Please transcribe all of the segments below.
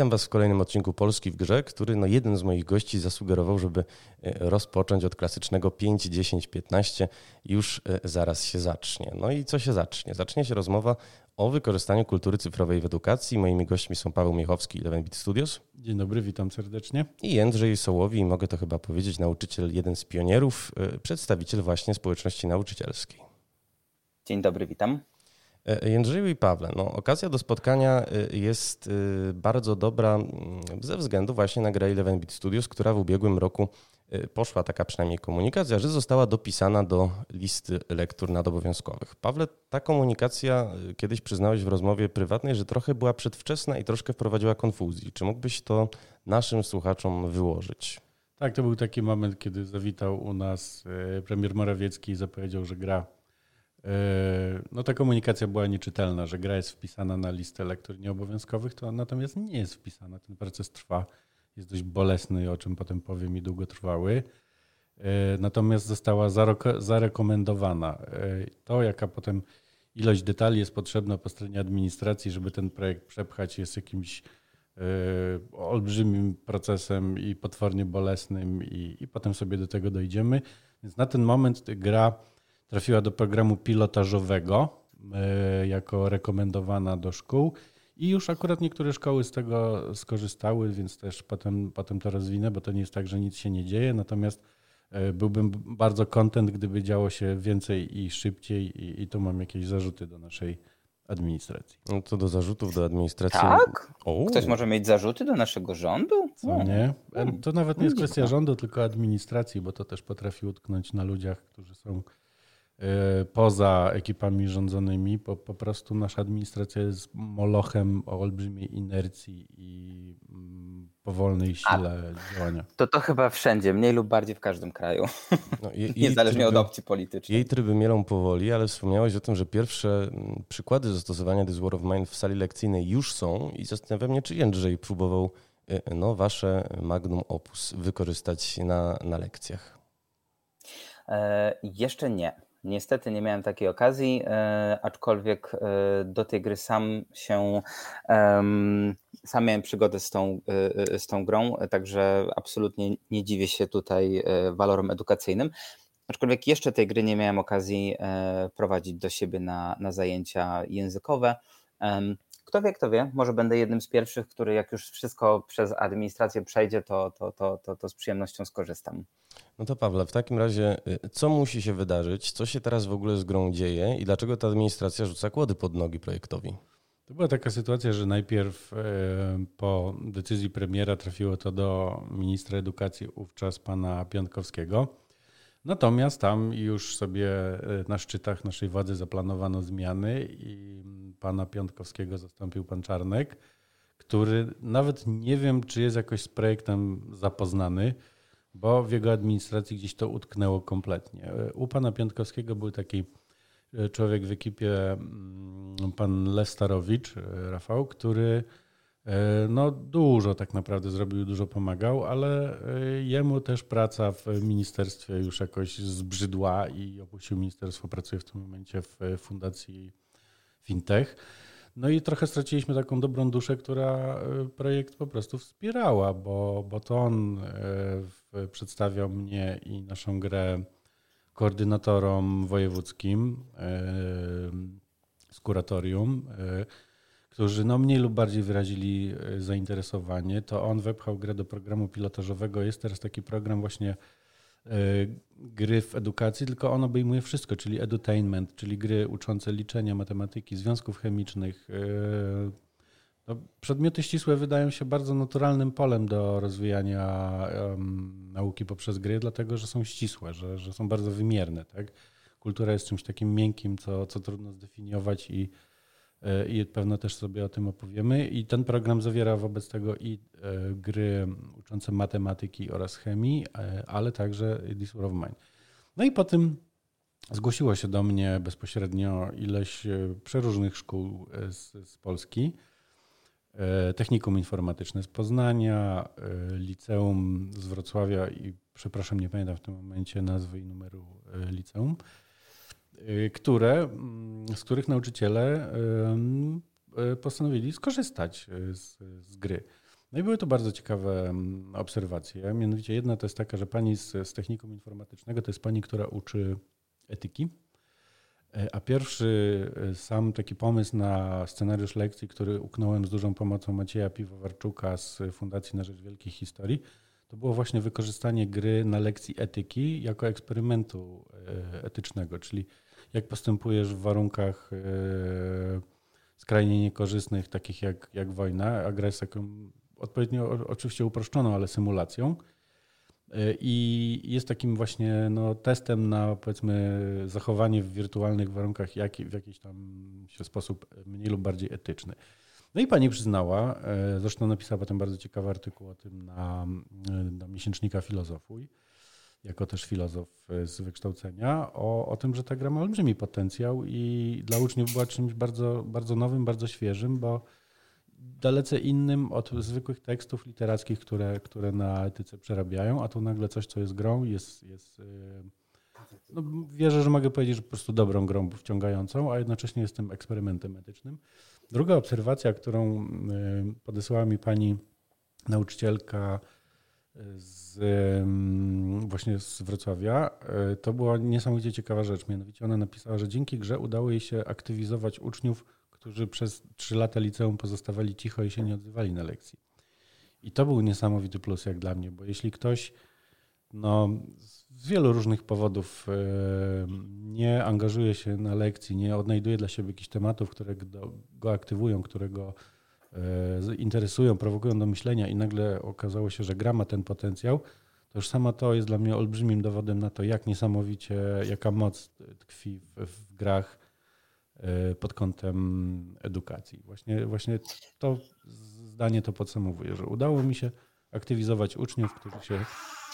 Witam Was w kolejnym odcinku Polski w Grze, który no jeden z moich gości zasugerował, żeby e, rozpocząć od klasycznego 5, 10, 15. Już e, zaraz się zacznie. No i co się zacznie? Zacznie się rozmowa o wykorzystaniu kultury cyfrowej w edukacji. Moimi gośćmi są Paweł Miechowski i Eleven Bit Studios. Dzień dobry, witam serdecznie. I Jędrzej Sołowi, mogę to chyba powiedzieć, nauczyciel, jeden z pionierów, e, przedstawiciel właśnie społeczności nauczycielskiej. Dzień dobry, witam. E, Jędrzeju i Pawle, no, okazja do spotkania e, jest e, bardzo dobra mm, ze względu właśnie na grę Eleven Bit Studios, która w ubiegłym roku poszła taka przynajmniej komunikacja, że została dopisana do listy lektur nadobowiązkowych. Pawle, ta komunikacja kiedyś przyznałeś w rozmowie prywatnej, że trochę była przedwczesna i troszkę wprowadziła konfuzji. Czy mógłbyś to naszym słuchaczom wyłożyć? Tak, to był taki moment, kiedy zawitał u nas premier Morawiecki i zapowiedział, że gra no ta komunikacja była nieczytelna, że gra jest wpisana na listę lektur nieobowiązkowych, to natomiast nie jest wpisana. Ten proces trwa, jest dość bolesny, o czym potem powiem i długotrwały. E, natomiast została zarekomendowana. E, to, jaka potem ilość detali jest potrzebna po stronie administracji, żeby ten projekt przepchać, jest jakimś olbrzymim procesem i potwornie bolesnym, i, i potem sobie do tego dojdziemy. Więc na ten moment gra trafiła do programu pilotażowego e, jako rekomendowana do szkół. I już akurat niektóre szkoły z tego skorzystały, więc też potem, potem to rozwinę, bo to nie jest tak, że nic się nie dzieje. Natomiast e, byłbym bardzo kontent, gdyby działo się więcej i szybciej, i, i tu mam jakieś zarzuty do naszej administracji. No to do zarzutów do administracji. Tak? O. Ktoś może mieć zarzuty do naszego rządu? Co nie? E, to nawet nie jest kwestia rządu, tylko administracji, bo to też potrafi utknąć na ludziach, którzy są poza ekipami rządzonymi, po, po prostu nasza administracja jest molochem o olbrzymiej inercji i mm, powolnej sile A, działania. To to chyba wszędzie, mniej lub bardziej w każdym kraju. No, je, Niezależnie tryby, od opcji politycznej. Jej tryby mielą powoli, ale wspomniałeś o tym, że pierwsze mm, przykłady zastosowania This War of Mine w sali lekcyjnej już są i zastanawiam się, czy Jędrzej próbował y, no, wasze magnum opus wykorzystać na, na lekcjach. E, jeszcze nie. Niestety nie miałem takiej okazji, e, aczkolwiek e, do tej gry sam się sam miałem przygodę z tą, e, z tą grą, także absolutnie nie dziwię się tutaj walorom edukacyjnym. Aczkolwiek jeszcze tej gry nie miałem okazji prowadzić do siebie na, na zajęcia językowe. Kto wie, kto wie, może będę jednym z pierwszych, który jak już wszystko przez administrację przejdzie, to, to, to, to, to z przyjemnością skorzystam. No to Pawle, w takim razie y, co musi się wydarzyć, co się teraz w ogóle z grą dzieje i dlaczego ta administracja rzuca kłody pod nogi projektowi? To była taka sytuacja, że najpierw e, po decyzji premiera trafiło to do ministra edukacji wówczas pana Piątkowskiego. Natomiast tam już sobie e, na szczytach naszej władzy zaplanowano zmiany i pana Piątkowskiego zastąpił pan Czarnek, który nawet nie wiem, czy jest jakoś z projektem zapoznany bo w jego administracji gdzieś to utknęło kompletnie. U pana Piątkowskiego był taki e, człowiek w ekipie, mm, pan Lestarowicz, e, Rafał, który e, no, dużo tak naprawdę zrobił, dużo pomagał, ale jemu też praca w ministerstwie już jakoś zbrzydła i opuścił ministerstwo, pracuje w tym momencie w fundacji Fintech. No i trochę straciliśmy taką dobrą duszę, która e, projekt po prostu wspierała, bo, bo to on e, przedstawiał mnie i naszą grę koordynatorom wojewódzkim e, z kuratorium, którzy no mniej lub bardziej wyrazili zainteresowanie. To on wepchał grę do programu pilotażowego. Jest teraz taki program właśnie E, gry w edukacji, tylko on obejmuje wszystko, czyli edutainment, czyli gry uczące liczenia, matematyki, związków chemicznych. E, no, przedmioty ścisłe wydają się bardzo naturalnym polem do rozwijania um, nauki poprzez gry, dlatego że są ścisłe, że, że są bardzo wymierne. Tak? Kultura jest czymś takim miękkim, co, co trudno zdefiniować i i pewno też sobie o tym opowiemy. I ten program zawiera wobec tego i e, gry uczące matematyki oraz chemii, e, ale także War of Mine. No i po tym zgłosiło się do mnie bezpośrednio ileś e, przeróżnych szkół z, z Polski. Technikum Informatyczne z Poznania, Liceum z Wrocławia i przepraszam, nie pamiętam w tym momencie nazwy i numeru liceum. Y, które, mm, z których nauczyciele postanowili skorzystać z, z gry. No i były to bardzo ciekawe mm, obserwacje. Mianowicie jedna to jest taka, że pani z, z technikum informatycznego to jest pani, która uczy etyki. E, a pierwszy sam taki pomysł na scenariusz lekcji, który uknąłem z dużą pomocą Macieja Piwowarczuka z Fundacji na Rzecz Wielkich Historii, to było właśnie wykorzystanie gry na lekcji etyki jako eksperymentu e, etycznego, czyli jak postępujesz w warunkach skrajnie niekorzystnych, takich jak, jak wojna, agresja, odpowiednio oczywiście uproszczoną, ale symulacją. I jest takim właśnie no, testem na powiedzmy zachowanie w wirtualnych warunkach jak, w jakiś tam sposób mniej lub bardziej etyczny. No i pani przyznała, e, zresztą napisała potem bardzo ciekawy artykuł o tym na, na miesięcznika Filozofuj, jako też filozof z wykształcenia, o, o tym, że ta gra ma olbrzymi potencjał i dla uczniów była czymś bardzo, bardzo nowym, bardzo świeżym, bo dalece innym od zwykłych tekstów literackich, które, które na etyce przerabiają, a tu nagle coś, co jest grą, jest, jest y, no, wierzę, że mogę powiedzieć, że po prostu dobrą grą wciągającą, a jednocześnie jestem eksperymentem etycznym. Druga obserwacja, którą y, podesłała mi pani nauczycielka z, właśnie z Wrocławia, y, to była niesamowicie ciekawa rzecz. Mianowicie ona napisała, że dzięki grze udało jej się aktywizować uczniów którzy przez trzy lata liceum pozostawali cicho i się nie odzywali na lekcji. I to był niesamowity plus jak dla mnie, bo jeśli ktoś no, z wielu różnych powodów e, nie angażuje się na lekcji, nie odnajduje dla siebie jakichś tematów, które go aktywują, które go e, interesują, prowokują do myślenia i nagle okazało się, że gra ma ten potencjał, to już sama to jest dla mnie olbrzymim dowodem na to, jak niesamowicie, jaka moc tkwi w, w grach E, pod kątem edukacji. Właśnie, właśnie to zdanie to podsumowuje, że udało mi się aktywizować uczniów, którzy się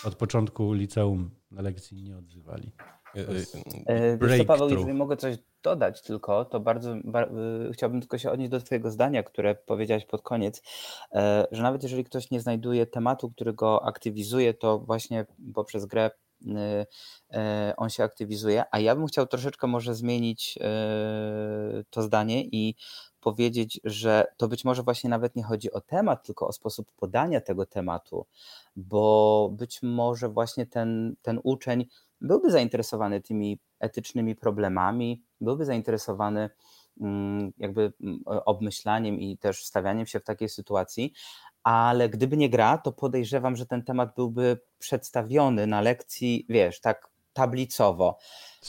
od początku liceum na lekcji nie odzywali. E, wiesz co, Paweł, jeżeli mogę coś dodać tylko, to bardzo chciałbym tylko się odnieść do Twojego zdania, które powiedziałeś pod koniec, że nawet jeżeli ktoś nie znajduje tematu, który go aktywizuje, to właśnie poprzez grę Y, y, on się aktywizuje, a ja bym chciał troszeczkę może zmienić y, to zdanie i powiedzieć, że to być może właśnie nawet nie chodzi o temat, tylko o sposób podania tego tematu, bo być może właśnie ten, ten uczeń byłby zainteresowany tymi etycznymi problemami, byłby zainteresowany mm, jakby mm, obmyślaniem i też stawianiem się w takiej sytuacji, ale gdyby nie gra, to podejrzewam, że ten temat byłby przedstawiony na lekcji, wiesz, tak tablicowo.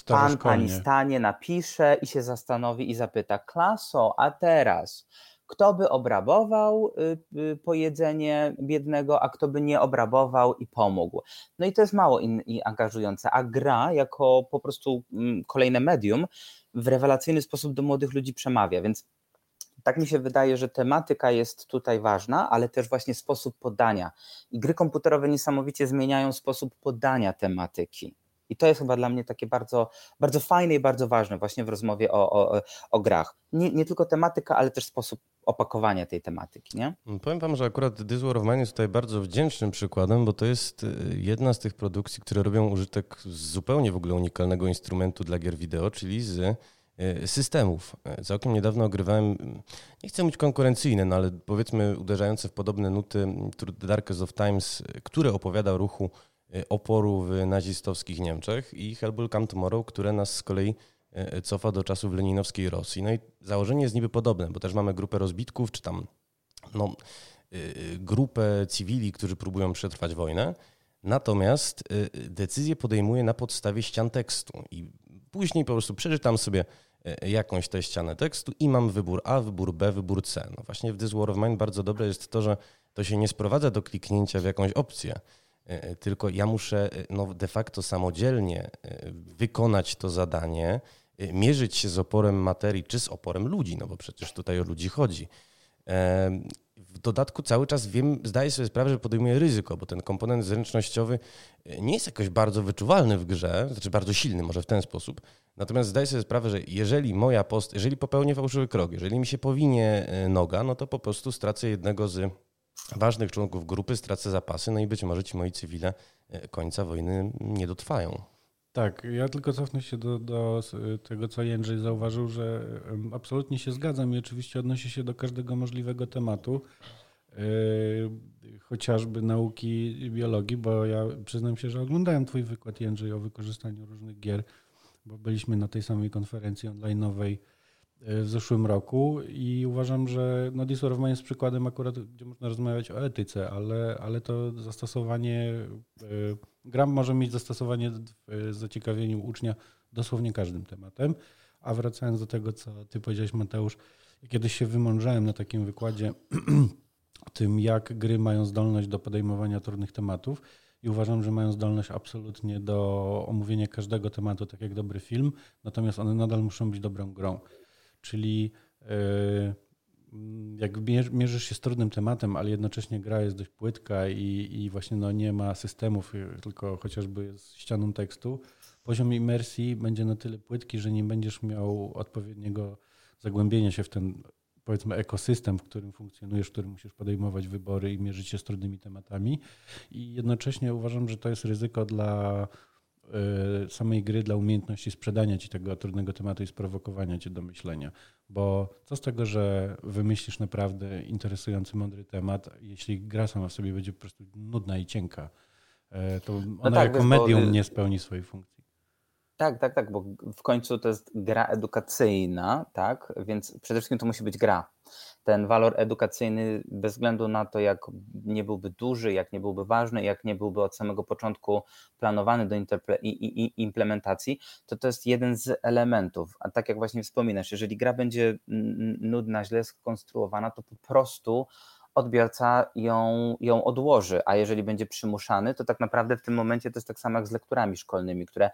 Pan, pani stanie, napisze i się zastanowi i zapyta, klaso, a teraz kto by obrabował y, y, pojedzenie biednego, a kto by nie obrabował i pomógł. No i to jest mało in, i angażujące, a gra jako po prostu mm, kolejne medium w rewelacyjny sposób do młodych ludzi przemawia, więc tak mi się wydaje, że tematyka jest tutaj ważna, ale też właśnie sposób podania. I gry komputerowe niesamowicie zmieniają sposób podania tematyki. I to jest chyba dla mnie takie bardzo, bardzo fajne i bardzo ważne właśnie w rozmowie o, o, o grach. Nie, nie tylko tematyka, ale też sposób opakowania tej tematyki. Nie? Powiem Wam, że akurat This War of Mine jest tutaj bardzo wdzięcznym przykładem, bo to jest y, jedna z tych produkcji, które robią użytek z zupełnie w ogóle unikalnego instrumentu dla gier wideo, czyli z E, systemów. E, całkiem niedawno ogrywałem, nie chcę mówić konkurencyjne, no ale powiedzmy uderzające w podobne nuty The Darkest of Times, które opowiada o ruchu oporu w nazistowskich Niemczech i Hellboy Come Tomorrow, które nas z kolei cofa do czasów leninowskiej Rosji. No i założenie jest niby podobne, bo też mamy grupę rozbitków, czy tam no, grupę cywili, którzy próbują przetrwać wojnę, natomiast decyzję podejmuje na podstawie ścian tekstu i później po prostu przeczytam sobie E, jakąś tę ścianę tekstu i mam wybór A, wybór B, wybór C. No właśnie w This War of Mine bardzo dobre jest to, że to się nie sprowadza do kliknięcia w jakąś opcję, e, e, tylko ja muszę no, de facto samodzielnie wykonać to zadanie, mierzyć się z oporem materii czy z oporem ludzi, no bo przecież tutaj o ludzi chodzi. W dodatku cały czas wiem, zdaję sobie sprawę, że podejmuję ryzyko, bo ten komponent zręcznościowy nie jest jakoś bardzo wyczuwalny w grze, znaczy bardzo silny może w ten sposób, Natomiast zdaję sobie sprawę, że jeżeli moja post, jeżeli popełnię fałszywy krok, jeżeli mi się powinie e, noga, no to po prostu stracę jednego z ważnych członków grupy, stracę zapasy, no i być może ci moi cywile e, końca wojny nie dotrwają. Tak, ja tylko cofnę się do, do tego, co Jędrzej zauważył, że absolutnie się zgadzam i oczywiście odnosi się do każdego możliwego tematu, yy, chociażby nauki biologii, bo ja przyznam się, że oglądałem Twój wykład, Jędrzej, o wykorzystaniu różnych gier, bo byliśmy na tej samej konferencji online'owej w zeszłym roku i uważam, że no Mine jest przykładem akurat, gdzie można rozmawiać o etyce, ale, ale to zastosowanie yy, Gram może mieć zastosowanie w zaciekawieniu ucznia dosłownie każdym tematem. A wracając do tego, co ty powiedziałeś, Mateusz, kiedyś się wymądrzałem na takim wykładzie o tym, jak gry mają zdolność do podejmowania trudnych tematów i uważam, że mają zdolność absolutnie do omówienia każdego tematu, tak jak dobry film, natomiast one nadal muszą być dobrą grą. Czyli Mm, jak mierzysz się z trudnym tematem, ale jednocześnie gra jest dość płytka i, i właśnie no nie ma systemów, y, tylko chociażby jest ścianą tekstu, poziom imersji będzie na tyle płytki, że nie będziesz miał odpowiedniego zagłębienia się w ten powiedzmy ekosystem, w którym funkcjonujesz, w którym musisz podejmować wybory i mierzyć się z trudnymi tematami. I jednocześnie uważam, że to jest ryzyko dla samej gry, dla umiejętności sprzedania ci tego trudnego tematu i sprowokowania cię do myślenia. Bo co z tego, że wymyślisz naprawdę interesujący, mądry temat, jeśli gra sama w sobie będzie po prostu nudna i cienka, e, to no ona no tak, jako medium bo... nie spełni swojej funkcji. Tak, tak, tak, bo w końcu to jest gra edukacyjna, tak, więc przede wszystkim to musi być gra. Ten walor edukacyjny, bez względu na to, jak nie byłby duży, jak nie byłby ważny, jak nie byłby od samego początku planowany do implementacji, to to jest jeden z elementów. A tak jak właśnie wspominasz, jeżeli gra będzie nudna, źle skonstruowana, to po prostu odbiorca ją, ją odłoży, a jeżeli będzie przymuszany, to tak naprawdę w tym momencie to jest tak samo jak z lekturami szkolnymi, które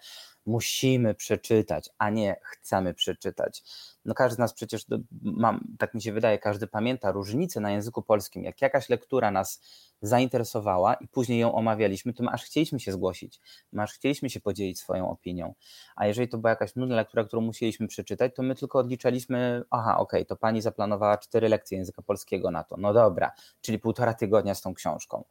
musimy przeczytać, a nie chcemy przeczytać. No każdy z nas przecież, mam, tak mi się wydaje, każdy pamięta różnicę na języku polskim. Jak jakaś lektura nas zainteresowała i później ją omawialiśmy, to my aż chcieliśmy się zgłosić, my aż chcieliśmy się podzielić swoją opinią. A jeżeli to była jakaś nudna lektura, którą musieliśmy przeczytać, to my tylko odliczaliśmy, aha, okej, okay, to pani zaplanowała cztery lekcje języka polskiego na to. No dobra, czyli półtora tygodnia z tą książką.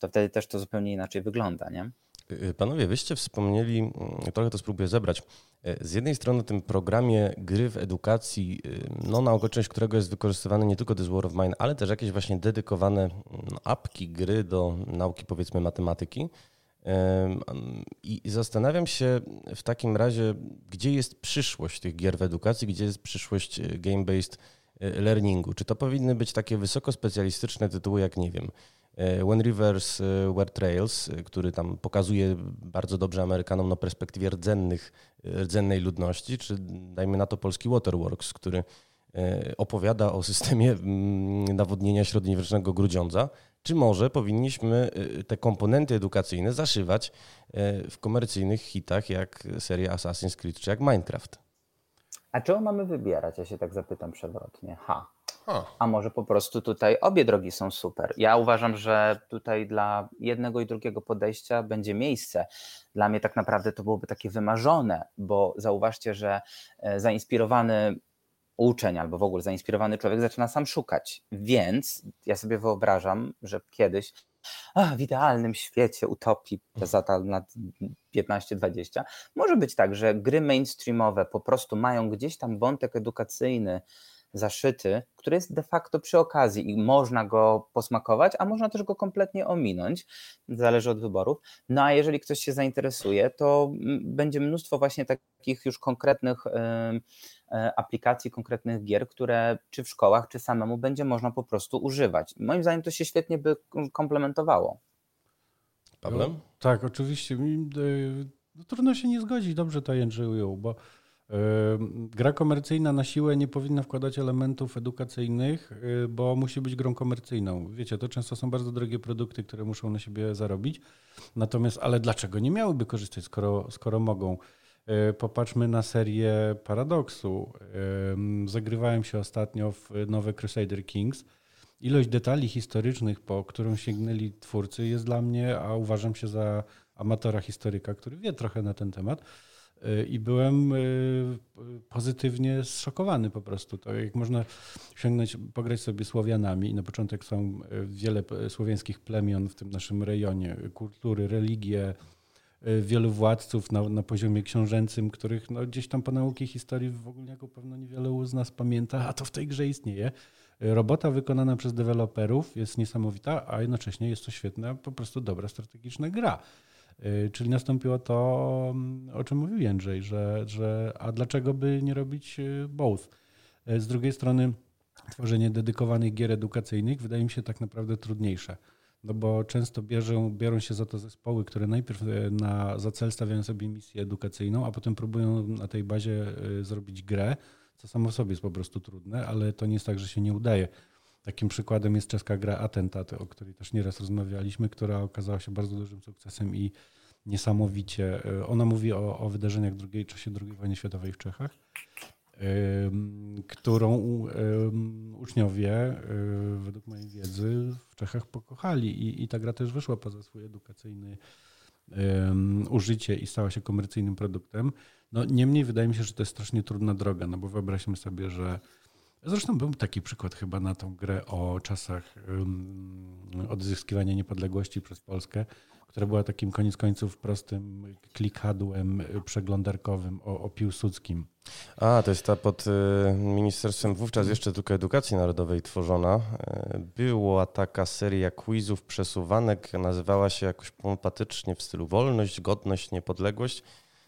To wtedy też to zupełnie inaczej wygląda, nie? Y, panowie, wyście wspomnieli, mm, trochę to spróbuję zebrać. Y, z jednej strony tym programie gry w edukacji, y, no, na okoliczność którego jest wykorzystywany nie tylko This War of Mine, ale też jakieś właśnie dedykowane mm, apki, gry do nauki powiedzmy matematyki. I zastanawiam się w takim razie, gdzie jest przyszłość tych gier w edukacji, gdzie jest przyszłość game-based learningu. Czy to powinny być takie wysoko specjalistyczne tytuły, jak nie wiem, When Rivers e, Were Trails, e, który tam pokazuje bardzo dobrze Amerykanom na perspektywie rdzennych, rdzennej ludności, czy dajmy na to polski Waterworks, który opowiada o systemie mm, nawodnienia średniowiecznego Grudziądza, czy może powinniśmy te komponenty edukacyjne zaszywać w komercyjnych hitach jak seria Assassin's Creed czy jak Minecraft? A czego mamy wybierać? Ja się tak zapytam przewrotnie. Ha. A może po prostu tutaj obie drogi są super. Ja uważam, że tutaj dla jednego i drugiego podejścia będzie miejsce. Dla mnie tak naprawdę to byłoby takie wymarzone, bo zauważcie, że e, zainspirowany uczeń albo w ogóle zainspirowany człowiek zaczyna sam szukać. Więc ja sobie wyobrażam, że kiedyś w idealnym świecie utopii za lat 15-20 może być tak, że gry mainstreamowe po prostu mają gdzieś tam wątek edukacyjny, zaszyty, który jest de facto przy okazji i można go posmakować, a można też go kompletnie ominąć, zależy od wyborów. No a jeżeli ktoś się zainteresuje, to będzie mnóstwo właśnie takich już konkretnych e, aplikacji, konkretnych gier, które czy w szkołach, czy samemu będzie można po prostu używać. Moim zdaniem to się świetnie by komplementowało. Pawłem? No, tak, oczywiście. E, no, trudno się nie zgodzić, dobrze to Jędrzej ujął, bo Gra komercyjna na siłę nie powinna wkładać elementów edukacyjnych, y, bo musi być grą komercyjną. Wiecie, to często są bardzo drogie produkty, które muszą na siebie zarobić. Natomiast, ale dlaczego nie miałyby korzystać, skoro, skoro mogą? Y, popatrzmy na serię Paradoksu. Zagrywałem się ostatnio w nowe Crusader Kings. Ilość detali historycznych, po którą sięgnęli twórcy, jest dla mnie, a uważam się za amatora historyka, który wie trochę na ten temat i byłem y, pozytywnie zszokowany po prostu. To jak można sięgnąć, pograć sobie Słowianami i na początek są y, wiele słowiańskich plemion w tym naszym rejonie, kultury, religie, wielu władców na, na poziomie książęcym, których no, gdzieś tam po nauki historii w ogóle pewno niewiele z nas pamięta, a to w tej grze istnieje. Robota wykonana przez deweloperów jest niesamowita, a jednocześnie jest to świetna, po prostu dobra strategiczna gra. Y, czyli nastąpiło to, o czym mówił Jędrzej, że, że a dlaczego by nie robić y, both? Y, z drugiej strony tworzenie dedykowanych gier edukacyjnych wydaje mi się tak naprawdę trudniejsze. No bo często bierzą, biorą się za to zespoły, które najpierw na, za cel stawiają sobie misję edukacyjną, a potem próbują na tej bazie zrobić grę, co samo w sobie jest po prostu trudne, ale to nie jest tak, że się nie udaje. Takim przykładem jest czeska gra Atentat, o której też nieraz rozmawialiśmy, która okazała się bardzo dużym sukcesem i niesamowicie. E, ona mówi o, o wydarzeniach w czasie II wojny światowej w Czechach, którą uczniowie, e, według mojej wiedzy, w Czechach pokochali. I, i ta gra też wyszła poza swój edukacyjny użycie i stała się komercyjnym produktem. No, niemniej wydaje mi się, że to jest strasznie trudna droga, no bo wyobraźmy sobie, że Zresztą był taki przykład chyba na tą grę o czasach odzyskiwania niepodległości przez Polskę, która była takim koniec końców prostym klikadłem przeglądarkowym o, o Piłsudskim. A, to jest ta pod y, ministerstwem wówczas jeszcze tylko edukacji narodowej tworzona. Y, była taka seria quizów przesuwanek, nazywała się jakoś pompatycznie w stylu wolność, godność, niepodległość.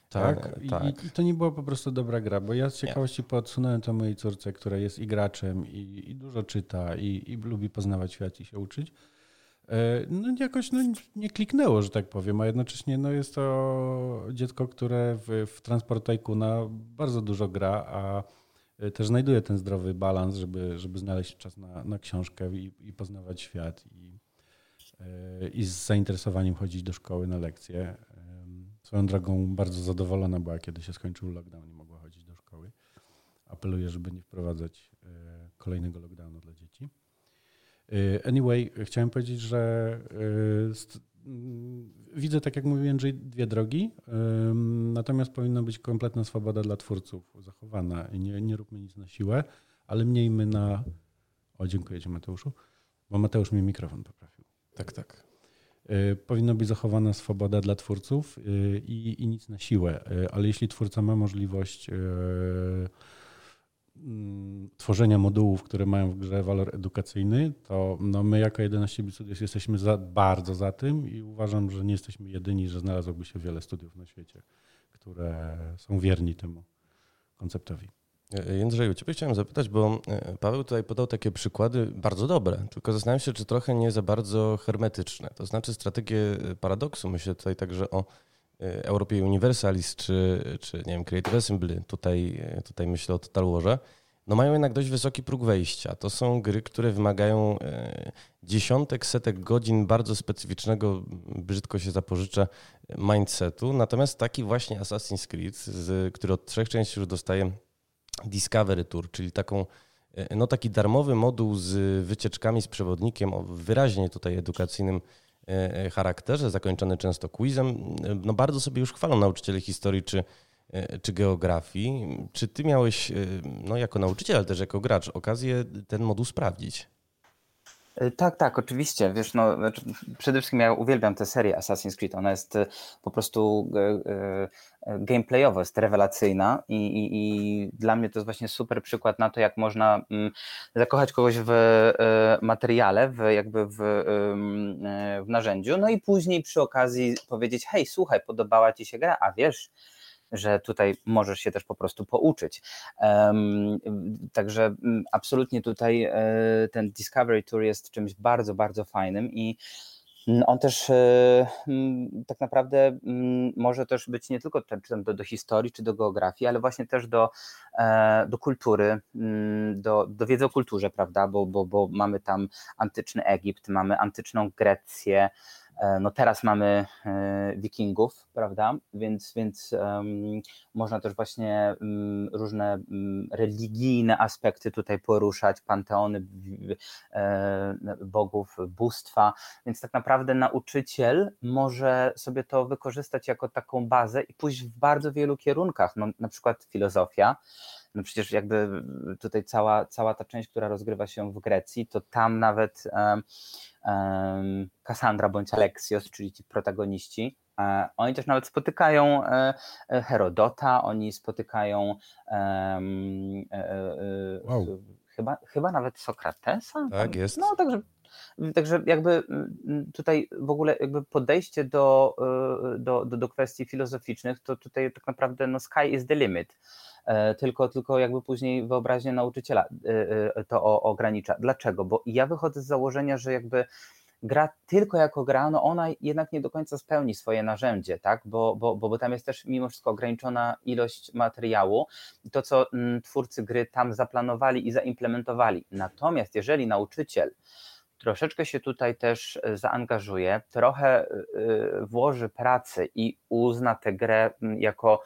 Tak, e, I, tak. I, to nie była po prostu dobra gra, bo ja z ciekawości nie. podsunąłem to mojej córce, która jest i graczem, i, i dużo czyta, i, i, lubi poznawać świat i się uczyć. E, no jakoś no, nie kliknęło, że tak powiem, a jednocześnie no, jest to dziecko, które w, w Transport Tycoona bardzo dużo gra, a e, też znajduje ten zdrowy balans, żeby, żeby znaleźć czas na, na książkę i, i poznawać świat i, i z zainteresowaniem chodzić do szkoły na lekcje. Swoją drogą bardzo zadowolona była, kiedy się skończył lockdown i mogła chodzić do szkoły. Apeluję, żeby nie wprowadzać e, kolejnego lockdownu dla dzieci. E, anyway, chciałem powiedzieć, że e, mm, widzę, tak jak mówił Jędrzej, dwie drogi, natomiast powinna być kompletna swoboda dla twórców zachowana. Nie, nie róbmy nic na siłę, ale miejmy na... O, dziękuję Ci Mateuszu, bo Mateusz mi mikrofon poprawił. Tak, tak. Y, powinna być zachowana swoboda dla twórców y, i, i nic na siłę, y, ale jeśli twórca ma możliwość mm, tworzenia modułów, które mają w grze walor edukacyjny, to no my jako 11 bit studios jesteśmy za, bardzo za tym i uważam, że nie jesteśmy jedyni, że znalazłoby się wiele studiów na świecie, które są wierni temu konceptowi. E, Jędrzeju, Ciebie chciałem zapytać, bo e, Paweł tutaj podał takie przykłady bardzo dobre, tylko zastanawiam się, czy trochę nie za bardzo hermetyczne. To znaczy strategię e, paradoksu. Myślę tutaj także o Europie Universalis czy, czy nie wiem, Creative Assembly. Tutaj, tutaj myślę o Total Warze. No mają jednak dość wysoki próg wejścia. To są gry, które wymagają dziesiątek, setek godzin bardzo specyficznego, brzydko się zapożyczę, mindsetu. Natomiast taki właśnie Assassin's Creed, który od trzech części już dostaje Discovery Tour, czyli taką, e, no taki darmowy moduł z wycieczkami z przewodnikiem o wyraźnie tutaj edukacyjnym e, e, charakterze, zakończony często quizem. No bardzo sobie już chwalą nauczyciele historii czy, czy geografii. Czy ty miałeś, no jako nauczyciel, ale też jako gracz, okazję ten moduł sprawdzić? Tak, tak, oczywiście. Wiesz, no, znaczy, przede wszystkim ja uwielbiam tę serię Assassin's Creed. Ona jest po prostu gameplayowo, jest rewelacyjna i, i, i, dla mnie to jest właśnie super przykład na to, jak można mm, zakochać kogoś w materiale, w, jakby w, w narzędziu, no i później przy okazji powiedzieć, hej, słuchaj, podobała Ci się gra, a wiesz, że tutaj możesz się też po prostu pouczyć. Także mm, absolutnie tutaj e, ten Discovery Tour jest czymś bardzo, bardzo fajnym i on też e, mm, tak naprawdę może też być nie tylko do, do historii, czy do geografii, ale właśnie też do, e, do kultury, do, do wiedzy o kulturze, prawda? Bo, bo, bo mamy tam antyczny Egipt, mamy antyczną Grecję, no teraz mamy e, wikingów, prawda? Więc, więc um, można też właśnie um, różne um, religijne aspekty tutaj poruszać, panteony e, bogów, bóstwa. Więc tak naprawdę nauczyciel może sobie to wykorzystać jako taką bazę i pójść w bardzo wielu kierunkach, no, na przykład filozofia. No przecież jakby tutaj cała, cała ta część, która rozgrywa się w Grecji, to tam nawet Cassandra bądź Alexios, czyli ci protagoniści, E, oni też nawet spotykają e, e, Herodota, oni spotykają wow. chyba, chyba nawet Sokratesa. Tak, jest. No, także Także jakby tutaj w ogóle jakby podejście do, do, do, do kwestii filozoficznych, to tutaj tak naprawdę no sky is the limit. Tylko, tylko jakby później wyobraźnia nauczyciela to ogranicza. Dlaczego? Bo ja wychodzę z założenia, że jakby gra tylko jako gra, no ona jednak nie do końca spełni swoje narzędzie, tak? bo, bo, bo, bo tam jest też mimo wszystko ograniczona ilość materiału to, co mm, twórcy gry tam zaplanowali i zaimplementowali. Natomiast jeżeli nauczyciel troszeczkę się tutaj też e, zaangażuje, trochę e, włoży pracy i uzna tę grę mm, jako e,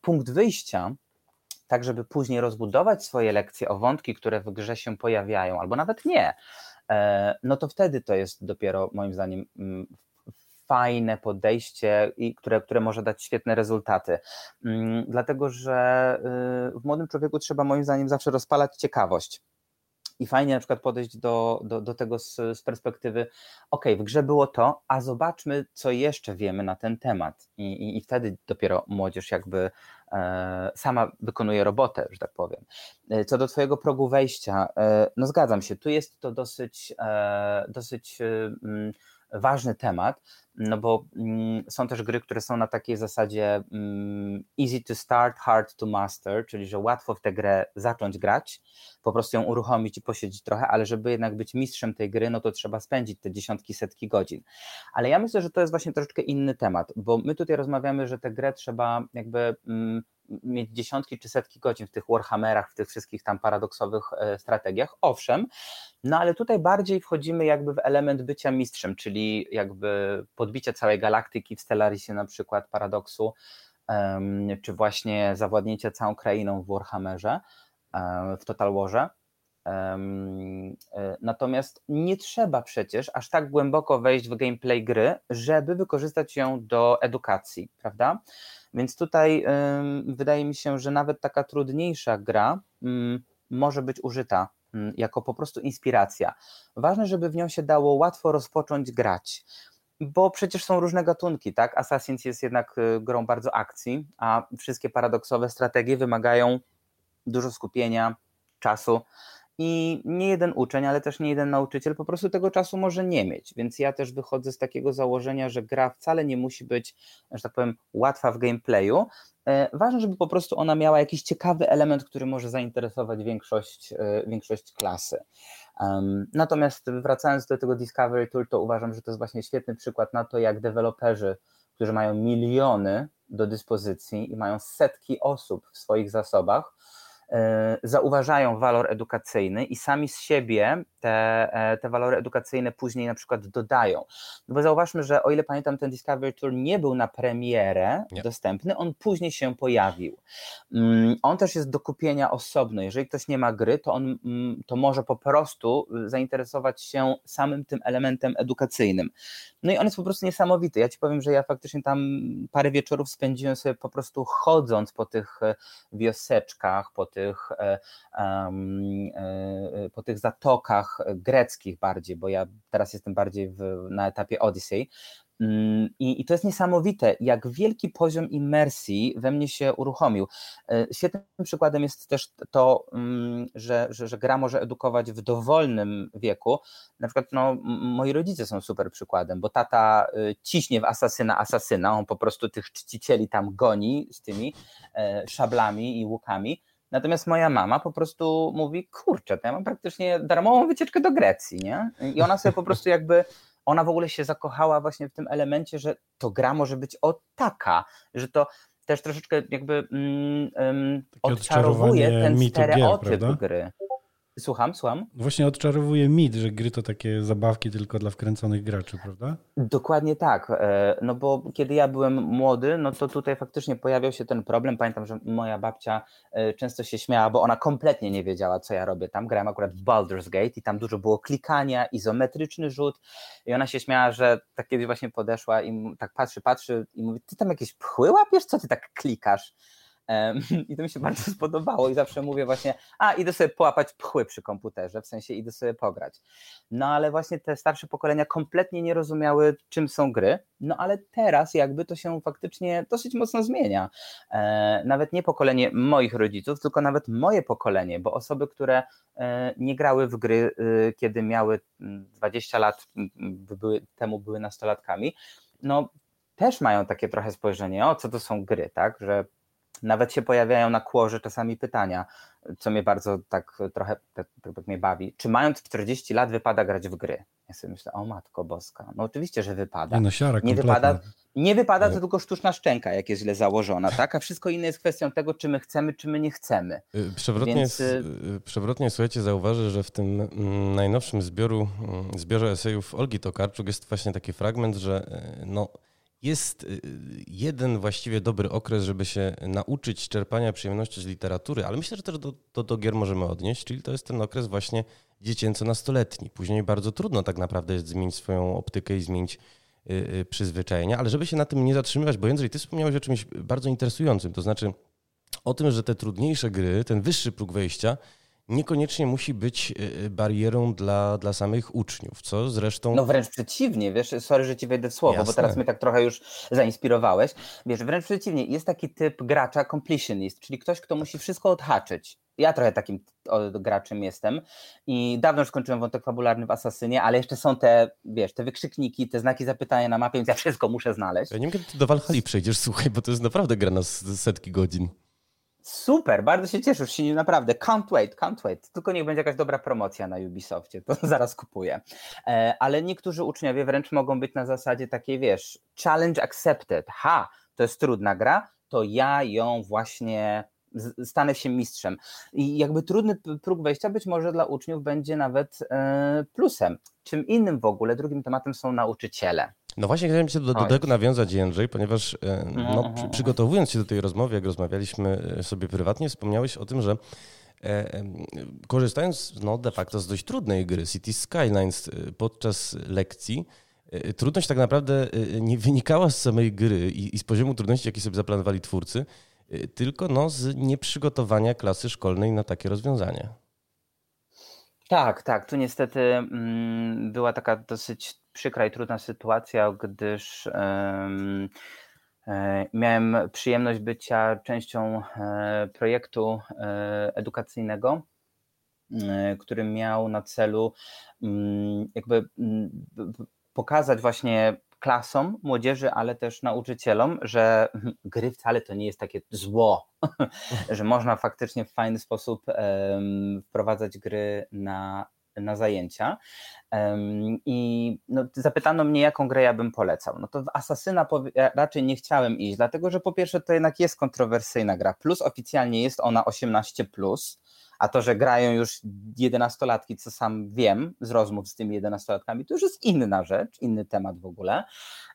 punkt wyjścia, tak żeby później rozbudować swoje lekcje o wątki, które w grze się pojawiają, albo nawet nie, E, no to wtedy to jest dopiero moim zdaniem mm, fajne podejście, które, które może dać świetne rezultaty. Mm, dlatego, że y, w młodym człowieku trzeba moim zdaniem zawsze rozpalać ciekawość. I fajnie na przykład podejść do, do, do tego z, z, perspektywy, ok, w grze było to, a zobaczmy, co jeszcze wiemy na ten temat. I, i, i wtedy dopiero młodzież jakby e, sama wykonuje robotę, że tak powiem. E, co do Twojego progu wejścia, e, no zgadzam się, tu jest to dosyć, e, dosyć mm, ważny temat, no bo mm, są też gry, które są na takiej zasadzie mm, easy to start, hard to master, czyli że łatwo w tę grę zacząć grać, po prostu ją uruchomić i posiedzieć trochę, ale żeby jednak być mistrzem tej gry, no to trzeba spędzić te dziesiątki, setki godzin. Ale ja myślę, że to jest właśnie troszeczkę inny temat, bo my tutaj rozmawiamy, że tę grę trzeba jakby mm, mieć dziesiątki czy setki godzin w tych Warhammerach, w tych wszystkich tam paradoksowych e, strategiach, owszem, no ale tutaj bardziej wchodzimy jakby w element bycia mistrzem, czyli jakby podbicia całej galaktyki w Stellarisie na przykład paradoksu, czy właśnie zawładnięcie całą krainą w Warhammerze, w Total Warze. E, natomiast nie trzeba przecież aż tak głęboko wejść w gameplay gry, żeby wykorzystać ją do edukacji, prawda? Więc tutaj wydaje mi się, że nawet taka trudniejsza gra mm, może być użyta mm, jako po prostu inspiracja. Ważne, żeby w nią się dało łatwo rozpocząć grać. Bo przecież są różne gatunki, tak? Assassin's jest jednak y, grą bardzo akcji, a wszystkie paradoksowe strategie wymagają dużo skupienia, czasu. I nie jeden uczeń, ale też nie jeden nauczyciel po prostu tego czasu może nie mieć. Więc ja też wychodzę z takiego założenia, że gra wcale nie musi być, że tak powiem, łatwa w gameplayu. E, ważne, żeby po prostu ona miała jakiś ciekawy element, który może zainteresować większość, e, większość klasy. Natomiast wracając do tego Discovery Tool, to uważam, że to jest właśnie świetny przykład na to, jak deweloperzy, którzy mają miliony do dyspozycji i mają setki osób w swoich zasobach, zauważają walor edukacyjny i sami z siebie te, e, te walory edukacyjne później na przykład dodają. No bo zauważmy, że o ile pamiętam, ten Discovery Tour nie był na premierę nie. dostępny, on później się pojawił. Mm, on też jest do kupienia osobno. Jeżeli ktoś nie ma gry, to on mm, to może po prostu zainteresować się samym tym elementem edukacyjnym. No i on jest po prostu niesamowity. Ja ci powiem, że ja faktycznie tam parę wieczorów spędziłem sobie po prostu chodząc po tych e, wioseczkach, po tych, po tych zatokach, greckich bardziej, bo ja teraz jestem bardziej w, na etapie Odyssey. Mm, I, I, to jest niesamowite, jak wielki poziom imersji we mnie się uruchomił. E, świetnym przykładem jest też to, mm, że, że, że gra może edukować w dowolnym wieku. Na przykład no, moi rodzice są super przykładem, bo tata ciśnie w asasyna asasyna, on po prostu tych czcicieli tam goni z tymi e, szablami i łukami Natomiast moja mama po prostu mówi, kurczę, to ja mam praktycznie darmową wycieczkę do Grecji, nie? I ona sobie po prostu jakby, ona w ogóle się zakochała właśnie w tym elemencie, że to gra może być o taka, że to też troszeczkę jakby mm, odczarowuje ten stereotyp gier, gry. Słucham, słucham. Właśnie odczarowuje mit, że gry to takie zabawki tylko dla wkręconych graczy, prawda? Dokładnie tak. E, no bo kiedy ja byłem młody, no to tutaj faktycznie pojawiał się ten problem. Pamiętam, że moja babcia e, często się śmiała, bo ona kompletnie nie wiedziała, co ja robię tam. Grałem akurat w Baldur's Gate i tam dużo było klikania, izometryczny rzut i ona się śmiała, że tak kiedyś właśnie podeszła i tak patrzy, patrzy i mówi, ty tam jakieś pchły łapiesz? Co ty tak klikasz? I to mi się bardzo spodobało i zawsze mówię właśnie, a idę sobie połapać pchły przy komputerze, w sensie idę sobie pograć. No ale właśnie te starsze pokolenia kompletnie nie rozumiały, czym są gry, no ale teraz jakby to się faktycznie dosyć mocno zmienia. E, nawet nie pokolenie moich rodziców, tylko nawet moje pokolenie, bo osoby, które e, nie grały w gry, y, kiedy miały 20 lat, były, temu były nastolatkami, no też mają takie trochę spojrzenie, o co to są gry, tak, że nawet się pojawiają na kłorze czasami pytania, co mnie bardzo tak trochę tak, tak, tak mnie bawi. Czy mając 40 lat wypada grać w gry? Ja sobie myślę, o matko boska, no oczywiście, że wypada. Nie, no siara nie wypada, nie wypada to tylko sztuczna szczęka, jak jest źle założona, tak? A wszystko inne jest kwestią tego, czy my chcemy, czy my nie chcemy. Y, przewrotnie, Więc... Y, y, przewrotnie słuchajcie, zauważę, że w tym mm, najnowszym zbioru, mm, zbiorze esejów Olgi Tokarczuk jest właśnie taki fragment, że no jest y, jeden właściwie dobry okres, żeby się nauczyć czerpania przyjemności z literatury, ale myślę, że też do, do, do gier możemy odnieść, czyli to jest ten okres właśnie dziecięco-nastoletni. Później bardzo trudno tak naprawdę jest zmienić swoją optykę i zmienić y, y, przyzwyczajenia, ale żeby się na tym nie zatrzymywać, bo Jędrzej, ty wspomniałeś o czymś bardzo interesującym, to znaczy o tym, że te trudniejsze gry, ten wyższy próg wejścia niekoniecznie musi być y, y, barierą dla, dla samych uczniów, co zresztą... No wręcz przeciwnie, wiesz, sorry, że ci wejdę w słowo, Jasne. bo teraz mnie tak trochę już zainspirowałeś. Wiesz, wręcz przeciwnie, jest taki typ gracza completionist, czyli ktoś, kto musi wszystko odhaczyć. Ja trochę takim graczem jestem i dawno już skończyłem wątek fabularny w Asasynie, ale jeszcze są te, wiesz, te wykrzykniki, te znaki zapytania na mapie, więc ja wszystko muszę znaleźć. Ja nie wiem, kiedy ty do Valhalla przejdziesz, słuchaj, bo to jest naprawdę gra na setki godzin. Super, bardzo się cieszę, się naprawdę. Can't wait, can't wait. Tylko niech będzie jakaś dobra promocja na Ubisoftie, to zaraz kupuję. E, ale niektórzy uczniowie wręcz mogą być na zasadzie takiej, wiesz, challenge accepted. Ha, to jest trudna gra, to ja ją właśnie stanę się mistrzem. I jakby trudny próg wejścia być może dla uczniów będzie nawet e, plusem. Czym innym w ogóle, drugim tematem są nauczyciele. No właśnie chciałem się do, do tego nawiązać, Jędrzej, ponieważ e, no, mhm. przygotowując się do tej rozmowy, jak rozmawialiśmy e, sobie prywatnie, wspomniałeś o tym, że e, korzystając no, de facto z dość trudnej gry City Skylines podczas lekcji, trudność tak naprawdę nie wynikała z samej gry i, i z poziomu trudności, jaki sobie zaplanowali twórcy, tylko no, z nieprzygotowania klasy szkolnej na takie rozwiązanie. Tak, tak. Tu niestety mm, była taka dosyć przykra i trudna sytuacja, gdyż um, miałem przyjemność bycia częścią e, projektu e, edukacyjnego, który miał na celu mm, jakby pokazać właśnie klasom, młodzieży, ale też nauczycielom, że gry wcale to nie jest takie zło, że można faktycznie w fajny sposób wprowadzać gry na na zajęcia. I no, zapytano mnie, jaką grę ja bym polecał. No to w Asasyna raczej nie chciałem iść, dlatego że po pierwsze to jednak jest kontrowersyjna gra, plus oficjalnie jest ona 18+, plus, a to, że grają już jedenastolatki, co sam wiem z rozmów z tymi jedenastolatkami, to już jest inna rzecz, inny temat w ogóle.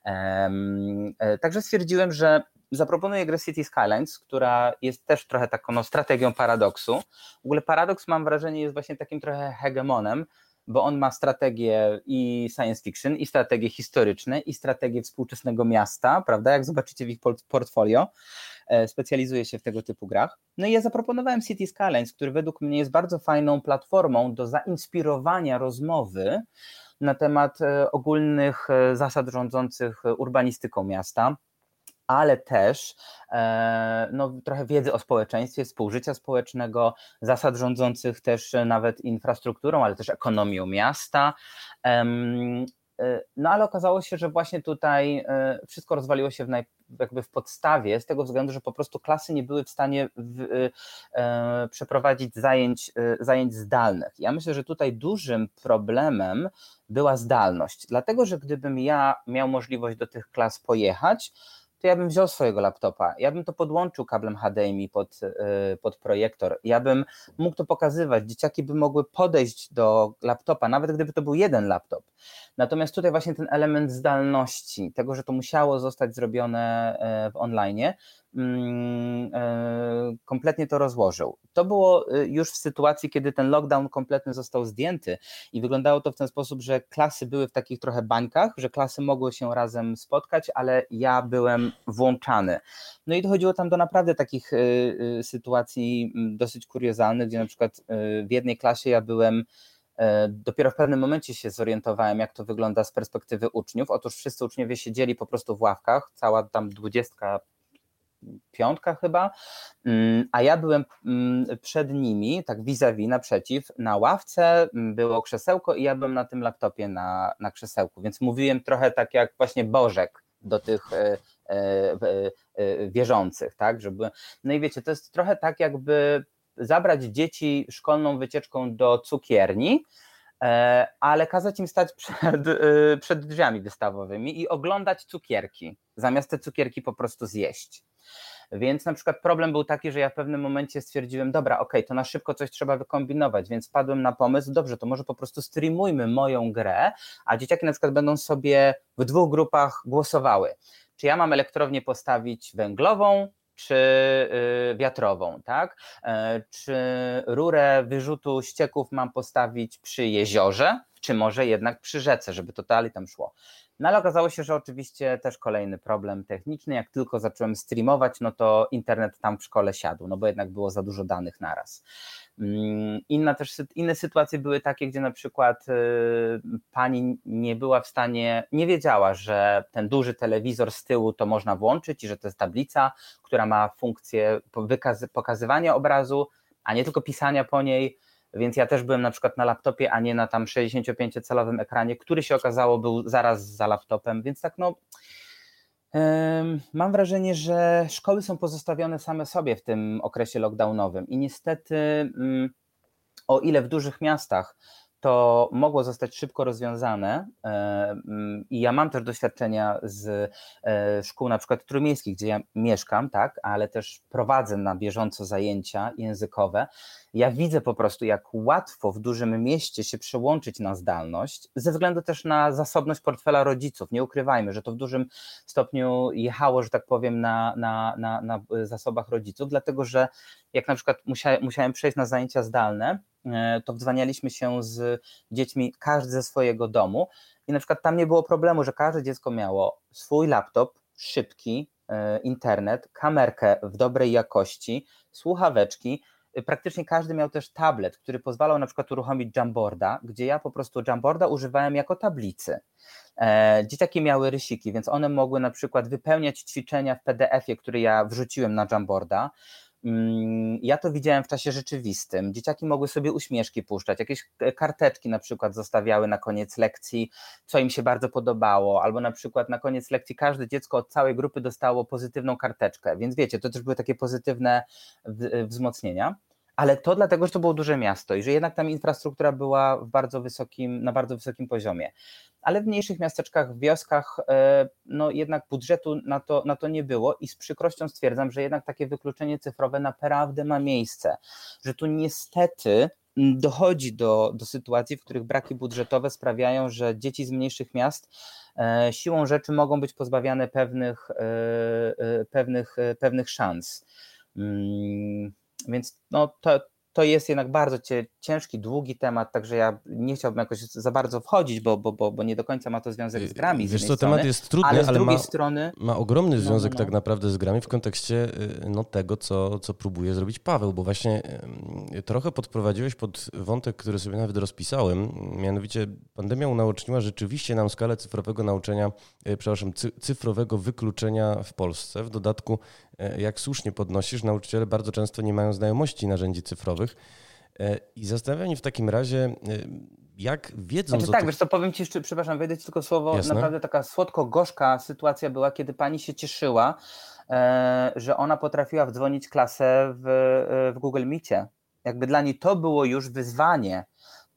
E, także stwierdziłem, że zaproponuję grę City Skylines, która jest też trochę taką no, strategią paradoksu. W ogóle paradoks mam wrażenie jest właśnie takim trochę hegemonem, bo on ma strategię i science fiction, i strategie historyczne, i strategię współczesnego miasta, prawda? Jak zobaczycie w ich portfolio, e, specjalizuje się w tego typu grach. No i ja zaproponowałem City Skylines, który według mnie jest bardzo fajną platformą do zainspirowania rozmowy na temat e, ogólnych e, zasad rządzących urbanistyką miasta ale też e, no, trochę wiedzy o społeczeństwie, współżycia społecznego, zasad rządzących też nawet infrastrukturą, ale też ekonomią miasta. E, no ale okazało się, że właśnie tutaj e, wszystko rozwaliło się w naj, jakby w podstawie, z tego względu, że po prostu klasy nie były w stanie w, przeprowadzić zajęć, zajęć zdalnych. Ja myślę, że tutaj dużym problemem była zdalność, dlatego że gdybym ja miał możliwość do tych klas pojechać, to ja bym wziął swojego laptopa, ja bym to podłączył kablem HDMI pod, y, pod projektor, ja bym mógł to pokazywać, dzieciaki by mogły podejść do laptopa, nawet gdyby to był jeden laptop. Natomiast tutaj właśnie ten element zdalności, tego, że to musiało zostać zrobione e, w online, kompletnie to rozłożył. To było już w sytuacji, kiedy ten lockdown kompletny został zdjęty i wyglądało to w ten sposób, że klasy były w takich trochę bańkach, że klasy mogły się razem spotkać, ale ja byłem włączany. No i dochodziło tam do naprawdę takich sytuacji mm, dosyć kuriozalnych, gdzie na przykład w jednej klasie ja byłem E, dopiero w pewnym momencie się zorientowałem, jak to wygląda z perspektywy uczniów. Otóż wszyscy uczniowie siedzieli po prostu w ławkach, cała tam dwudziestka piątka chyba, mm, a ja byłem mm, przed nimi, tak vis-a-vis, naprzeciw, na ławce mm, było krzesełko i ja byłem na tym laptopie na, na krzesełku, więc mówiłem trochę tak jak właśnie Bożek do tych e, e, wierzących, tak, żeby, no i wiecie, to jest trochę tak jakby zabrać dzieci szkolną wycieczką do cukierni, e, ale kazać im stać przed, e, przed drzwiami wystawowymi i oglądać cukierki, zamiast te cukierki po prostu zjeść. Więc na przykład problem był taki, że ja w pewnym momencie stwierdziłem, dobra, okay, to na szybko coś trzeba wykombinować, więc padłem na pomysł, dobrze, to może po prostu streamujmy moją grę, a dzieciaki na przykład będą sobie w dwóch grupach głosowały. Czy ja mam elektrownię postawić węglową, czy y, wiatrową, tak? E, czy rurę wyrzutu ścieków mam postawić przy jeziorze, czy może jednak przy rzece, żeby to dalej tam szło. No ale okazało się, że oczywiście też kolejny problem techniczny. Jak tylko zacząłem streamować, no to internet tam w szkole siadł, no bo jednak było za dużo danych naraz. Mm, inna też, inne sytuacje były takie, gdzie na przykład y, pani nie była w stanie, nie wiedziała, że ten duży telewizor z tyłu to można włączyć i że to jest tablica, która ma funkcję pokazywania obrazu, a nie tylko pisania po niej. Więc ja też byłem na przykład na laptopie, a nie na tam 65-calowym ekranie, który się okazało był zaraz za laptopem, więc tak no Mam wrażenie, że szkoły są pozostawione same sobie w tym okresie lockdownowym. I niestety, mm, o ile w dużych miastach to mogło zostać szybko rozwiązane e, mm, i ja mam też doświadczenia z e, szkół na przykład trójmiejskich, gdzie ja mieszkam, tak, ale też prowadzę na bieżąco zajęcia językowe. Ja widzę po prostu, jak łatwo w dużym mieście się przełączyć na zdalność, ze względu też na zasobność portfela rodziców. Nie ukrywajmy, że to w dużym stopniu jechało, że tak powiem, na, na, na, na zasobach rodziców, dlatego że jak na przykład musiałem, musiałem przejść na zajęcia zdalne, to wdzwanialiśmy się z dziećmi każdy ze swojego domu i na przykład tam nie było problemu, że każde dziecko miało swój laptop, szybki e, internet, kamerkę w dobrej jakości, słuchaweczki, e, praktycznie każdy miał też tablet, który pozwalał na przykład uruchomić Jamboarda, gdzie ja po prostu Jamboarda używałem jako tablicy. Dzieciaki miały rysiki, więc one mogły na przykład wypełniać ćwiczenia w PDF-ie, który ja wrzuciłem na Jamboarda. Mm, ja to widziałem w czasie rzeczywistym. Dzieciaki mogły sobie uśmieszki puszczać, jakieś karteczki na przykład zostawiały na koniec lekcji, co im się bardzo podobało, albo na przykład na koniec lekcji każde dziecko od całej grupy dostało pozytywną karteczkę, więc wiecie, to też były takie pozytywne wzmocnienia ale to dlatego, że to było duże miasto i że jednak tam infrastruktura była w bardzo wysokim, na bardzo wysokim poziomie. Ale w mniejszych miasteczkach, w wioskach, e, no jednak budżetu na to, na to nie było i z przykrością stwierdzam, że jednak takie wykluczenie cyfrowe naprawdę ma miejsce, że tu niestety dochodzi do, do sytuacji, w których braki budżetowe sprawiają, że dzieci z mniejszych miast e, siłą rzeczy mogą być pozbawiane pewnych, e, pewnych, pewnych szans. Więc no, to, to jest jednak bardzo ciężki, długi temat, także ja nie chciałbym jakoś za bardzo wchodzić, bo, bo, bo, bo nie do końca ma to związek z grami. Wiesz co, temat jest trudny, ale, ale ma, strony, ma ogromny no, związek no, no, no. tak naprawdę z grami w kontekście y, no, tego, co, co próbuje zrobić Paweł, bo właśnie trochę podprowadziłeś pod wątek, który sobie nawet rozpisałem, mianowicie pandemia unaoczniła rzeczywiście nam skalę cyfrowego nauczania, y, przepraszam, cyfrowego wykluczenia w Polsce. W dodatku, jak słusznie podnosisz, nauczyciele bardzo często nie mają znajomości narzędzi cyfrowych, E, I zastanawiam mnie w takim razie, e, jak wiedzą... Znaczy, tak, tych... wiesz co, powiem Ci jeszcze, przepraszam, wejdę Ci tylko słowo, Jasne. naprawdę taka słodko-gorzka sytuacja była, kiedy pani się cieszyła, e, że ona potrafiła wdzwonić klasę w, w Google Meetie. Jakby dla niej to było już wyzwanie,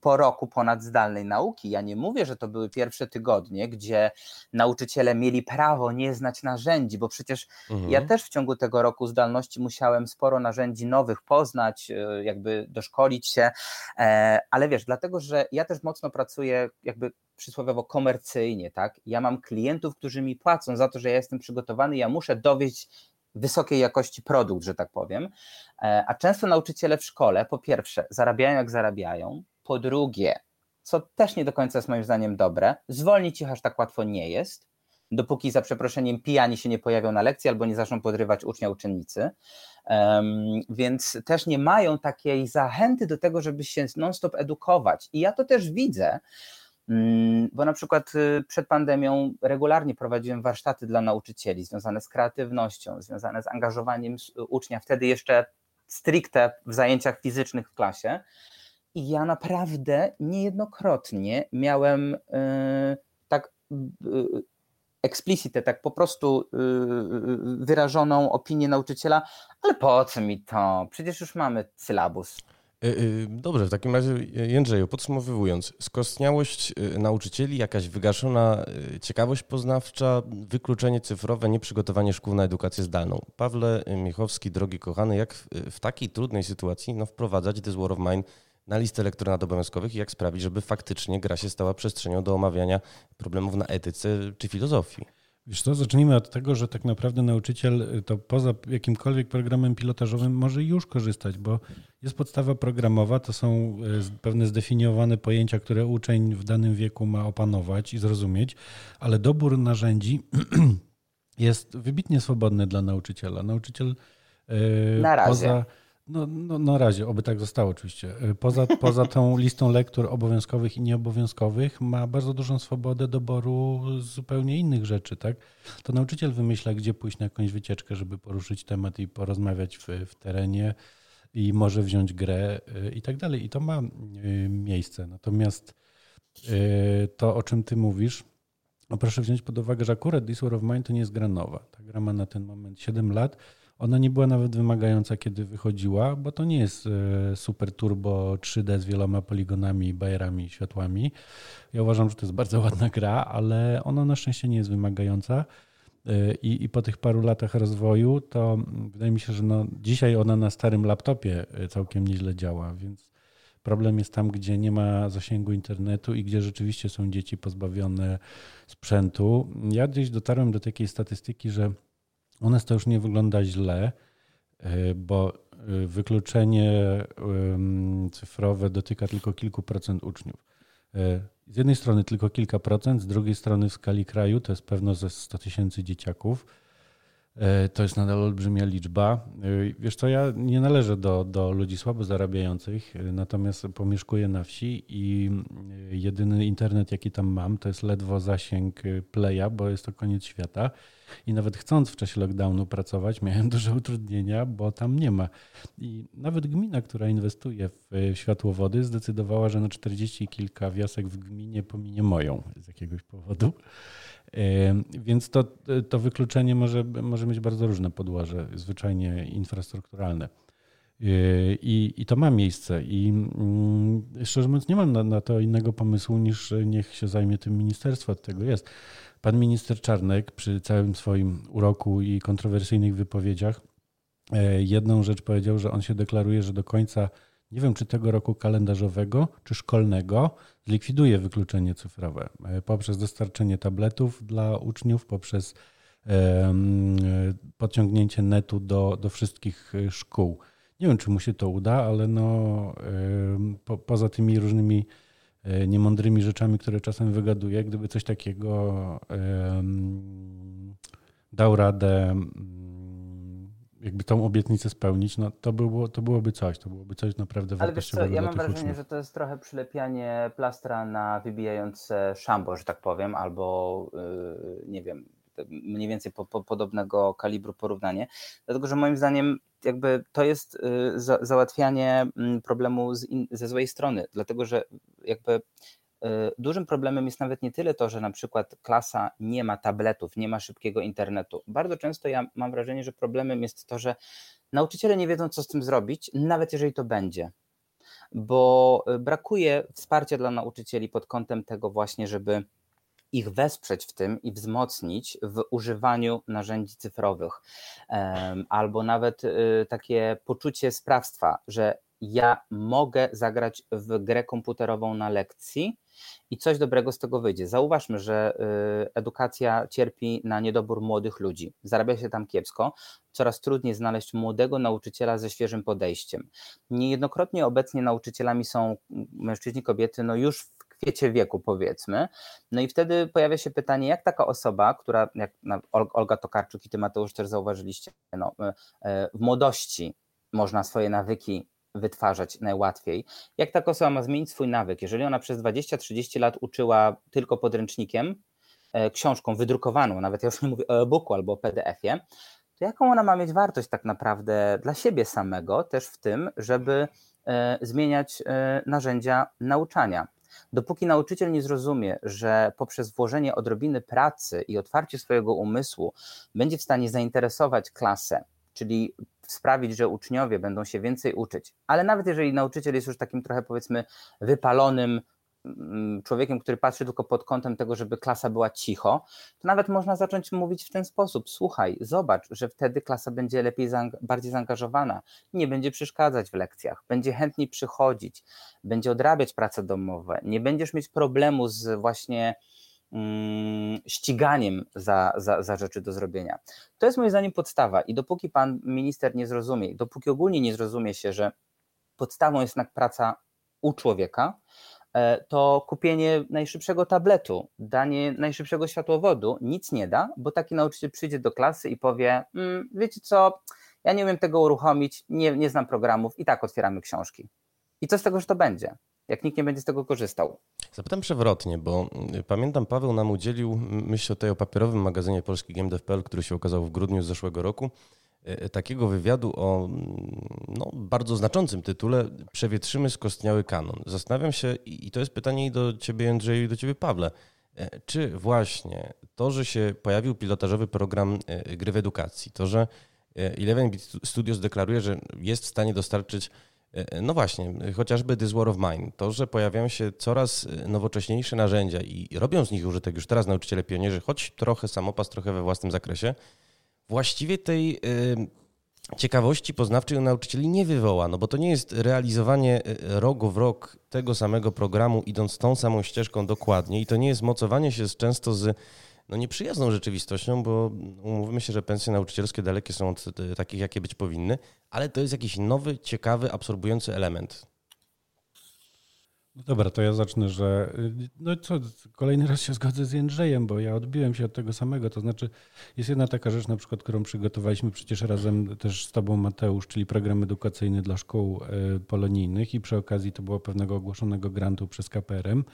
po roku ponad zdalnej nauki. Ja nie mówię, że to były pierwsze tygodnie, gdzie nauczyciele mieli prawo nie znać narzędzi, bo przecież mhm. ja też w ciągu tego roku zdalności musiałem sporo narzędzi nowych poznać, e, jakby doszkolić się, e, ale wiesz, dlatego, że ja też mocno pracuję jakby przysłowiowo komercyjnie, tak? Ja mam klientów, którzy mi płacą za to, że ja jestem przygotowany, ja muszę dowieść wysokiej jakości produkt, że tak powiem. E, a często nauczyciele w szkole, po pierwsze, zarabiają jak zarabiają, po drugie, co też nie do końca jest moim zdaniem dobre, zwolnić ich aż tak łatwo nie jest, dopóki za przeproszeniem pijani się nie pojawią na lekcji albo nie zaczną podrywać ucznia uczennicy. Um, więc też nie mają takiej zachęty do tego, żeby się non-stop edukować. I ja to też widzę, mm, bo na przykład y, przed pandemią regularnie prowadziłem warsztaty dla nauczycieli związane z kreatywnością, związane z angażowaniem ucznia, wtedy jeszcze stricte w zajęciach fizycznych w klasie. I ja naprawdę niejednokrotnie miałem yy, tak yy, explicite, tak po prostu wyrażoną opinię nauczyciela, ale po co mi to? Przecież już mamy sylabus. Y, y, dobrze, w takim razie Jędrzeju, podsumowując, skostniałość y, nauczycieli, jakaś wygaszona ciekawość poznawcza, wykluczenie cyfrowe, nieprzygotowanie szkół na edukację zdalną. Pawle Miechowski, drogi kochany, jak w takiej trudnej sytuacji no, wprowadzać This War of Mine na listę lekturat obowiązkowych i jak sprawić, żeby faktycznie gra się stała przestrzenią do omawiania problemów na etyce czy filozofii? Wiesz co, zacznijmy od tego, że tak naprawdę nauczyciel y, to poza jakimkolwiek programem pilotażowym może już korzystać, bo jest podstawa programowa, to są y, pewne zdefiniowane pojęcia, które uczeń w danym wieku ma opanować i zrozumieć, ale dobór narzędzi jest wybitnie swobodny dla nauczyciela. Nauczyciel y, Na razie. poza no, no na razie, oby tak zostało oczywiście. Poza, poza tą listą lektur obowiązkowych i nieobowiązkowych ma bardzo dużą swobodę doboru zupełnie innych rzeczy, tak? To nauczyciel wymyśla, gdzie pójść na jakąś wycieczkę, żeby poruszyć temat i porozmawiać w, w terenie i może wziąć grę e, i tak dalej. I to ma e, miejsce. Natomiast to, o czym ty mówisz, no proszę wziąć pod uwagę, że akurat This War of Mine to nie jest gra nowa. Ta gra ma na ten moment 7 lat ona nie była nawet wymagająca, kiedy wychodziła, bo to nie jest e, super turbo 3D z wieloma poligonami, bajerami, światłami. Ja uważam, że to jest bardzo ładna gra, ale ona na szczęście nie jest wymagająca. E, I, I po tych paru latach rozwoju, to wydaje mi się, że no, dzisiaj ona na starym laptopie e, całkiem nieźle działa, więc problem jest tam, gdzie nie ma zasięgu internetu i gdzie rzeczywiście są dzieci pozbawione sprzętu. Ja gdzieś dotarłem do takiej statystyki, że u nas to już nie wygląda źle, e, bo e, wykluczenie cyfrowe dotyka tylko kilku procent uczniów. E, z jednej strony tylko kilka procent, z drugiej strony w skali kraju to jest pewno ze 100 tysięcy dzieciaków. To jest nadal olbrzymia liczba. Wiesz co, ja nie należę do, do ludzi słabo zarabiających, natomiast pomieszkuję na wsi i jedyny internet, jaki tam mam, to jest ledwo zasięg playa, bo jest to koniec świata. I nawet chcąc w czasie lockdownu pracować, miałem duże utrudnienia, bo tam nie ma. I nawet gmina, która inwestuje w światłowody, zdecydowała, że na 40 kilka wiosek w gminie pominie moją z jakiegoś powodu. Więc to, to wykluczenie może, może mieć bardzo różne podłoże, zwyczajnie infrastrukturalne. I, I to ma miejsce. I mm, szczerze mówiąc, nie mam na, na, to innego pomysłu niż niech się zajmie tym ministerstwo, od tego jest. Pan minister Czarnek przy całym swoim uroku i kontrowersyjnych wypowiedziach e, jedną rzecz powiedział, że on się deklaruje, że do końca nie wiem czy tego roku kalendarzowego, czy szkolnego, zlikwiduje wykluczenie cyfrowe e, poprzez dostarczenie tabletów dla uczniów, poprzez podciągnięcie netu do, do wszystkich e, szkół. Nie wiem, czy mu się to uda, ale no, po, poza tymi różnymi E, niemądrymi rzeczami, które czasem wygaduje, gdyby coś takiego dał radę jakby tą obietnicę spełnić, no to, było, to byłoby coś, to byłoby coś naprawdę Ale wiesz co, ja mam wrażenie, uczniów. że to jest trochę przylepianie plastra na wybijające szambo, że tak powiem, albo yy, nie wiem, mniej więcej po, po, podobnego kalibru porównanie, dlatego że moim zdaniem jakby to jest y, za, załatwianie mm, problemu in, ze złej strony, dlatego że jakby y, dużym problemem jest nawet nie tyle to, że na przykład klasa nie ma tabletów, nie ma szybkiego internetu. Bardzo często ja mam wrażenie, że problemem jest to, że nauczyciele nie wiedzą, co z tym zrobić, nawet jeżeli to będzie. Bo y, brakuje wsparcia dla nauczycieli pod kątem tego właśnie, żeby ich wesprzeć w tym i wzmocnić w używaniu narzędzi cyfrowych, albo nawet y, takie poczucie sprawstwa, że ja mogę zagrać w grę komputerową na lekcji i coś dobrego z tego wyjdzie. Zauważmy, że y, edukacja cierpi na niedobór młodych ludzi. Zarabia się tam kiepsko, coraz trudniej znaleźć młodego nauczyciela ze świeżym podejściem. Niejednokrotnie obecnie nauczycielami są mężczyźni, kobiety, no już w kwiecie wieku, powiedzmy. No i wtedy pojawia się pytanie, jak taka osoba, która, jak Olga Tokarczuk i ty Mateusz też zauważyliście, no, y, y, w młodości można swoje nawyki wytwarzać najłatwiej. Jak taka osoba ma zmienić swój nawyk? Jeżeli ona przez 20-30 lat uczyła tylko podręcznikiem, e, książką wydrukowaną, nawet ja już nie mówię o e-booku albo o PDF-ie, to jaką ona ma mieć wartość tak naprawdę dla siebie samego, też w tym, żeby e, zmieniać e, narzędzia nauczania. Dopóki nauczyciel nie zrozumie, że poprzez włożenie odrobiny pracy i otwarcie swojego umysłu będzie w stanie zainteresować klasę, czyli sprawić, że uczniowie będą się więcej uczyć. Ale nawet jeżeli nauczyciel jest już takim trochę powiedzmy wypalonym mm, człowiekiem, który patrzy tylko pod kątem tego, żeby klasa była cicho, to nawet można zacząć mówić w ten sposób: Słuchaj, zobacz, że wtedy klasa będzie lepiej, bardziej zaangażowana, nie będzie przeszkadzać w lekcjach, będzie chętniej przychodzić, będzie odrabiać prace domowe, nie będziesz mieć problemu z właśnie ściganiem za, za, za rzeczy do zrobienia. To jest moim zdaniem podstawa i dopóki pan minister nie zrozumie, dopóki ogólnie nie zrozumie się, że podstawą jest jednak praca u człowieka, e, to kupienie najszybszego tabletu, danie najszybszego światłowodu nic nie da, bo taki nauczyciel przyjdzie do klasy i powie: mmm, Wiecie co, ja nie umiem tego uruchomić, nie, nie znam programów, i tak otwieramy książki. I co z tego, że to będzie? jak nikt nie będzie z tego korzystał. Zapytam przewrotnie, bo y, pamiętam Paweł nam udzielił, myślę tutaj o papierowym magazynie polski GameDev.pl, który się ukazał w grudniu zeszłego roku, y, takiego wywiadu o no, bardzo znaczącym tytule Przewietrzymy skostniały kanon. Zastanawiam się, i to jest pytanie i do ciebie Andrzeju i do ciebie Pawle, y, czy właśnie to, że się pojawił pilotażowy program gry w edukacji, to, że Eleven Bit Studios deklaruje, że jest w stanie dostarczyć E, no właśnie, chociażby This War of Mine. To, że pojawiają się coraz e, nowocześniejsze narzędzia i robią z nich użytek już teraz nauczyciele pionierzy, choć trochę samopas, trochę we własnym zakresie, właściwie tej e, ciekawości poznawczej u nauczycieli nie wywoła, no bo to nie jest realizowanie rok w rok tego samego programu, idąc tą samą ścieżką dokładnie i to nie jest mocowanie się często z no nieprzyjazną rzeczywistością, bo umówmy się, że pensje nauczycielskie dalekie są od takich, jakie być powinny, ale to jest jakiś nowy, ciekawy, absorbujący element. No dobra, to ja zacznę, że no co, kolejny raz się zgodzę z Jędrzejem, bo ja odbiłem się od tego samego. To znaczy, jest jedna taka rzecz, na przykład, którą przygotowaliśmy przecież razem też z Tobą, Mateusz, czyli program edukacyjny dla szkół e, polonijnych i przy okazji to było pewnego ogłoszonego grantu przez KPRM.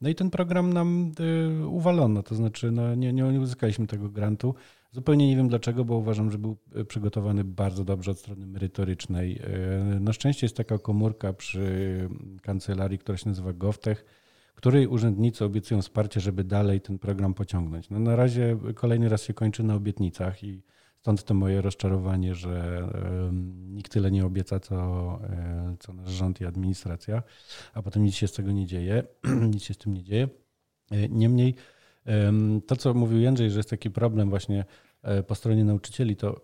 No i ten program nam y, uwalono, to znaczy no, nie, nie, uzyskaliśmy tego grantu. Zupełnie nie wiem dlaczego, bo uważam, że był y, przygotowany bardzo dobrze od strony merytorycznej. Y, na szczęście jest taka komórka przy kancelarii, która się nazywa GovTech, której urzędnicy obiecują wsparcie, żeby dalej ten program pociągnąć. No na razie kolejny raz się kończy na obietnicach i Stąd to moje rozczarowanie, że nikt tyle nie obieca, co, e, co nasz rząd i administracja, a potem nic się z tego nie dzieje, nic się z tym nie dzieje. E, niemniej to, co mówił Jędrzej, że jest taki problem właśnie e, po stronie nauczycieli, to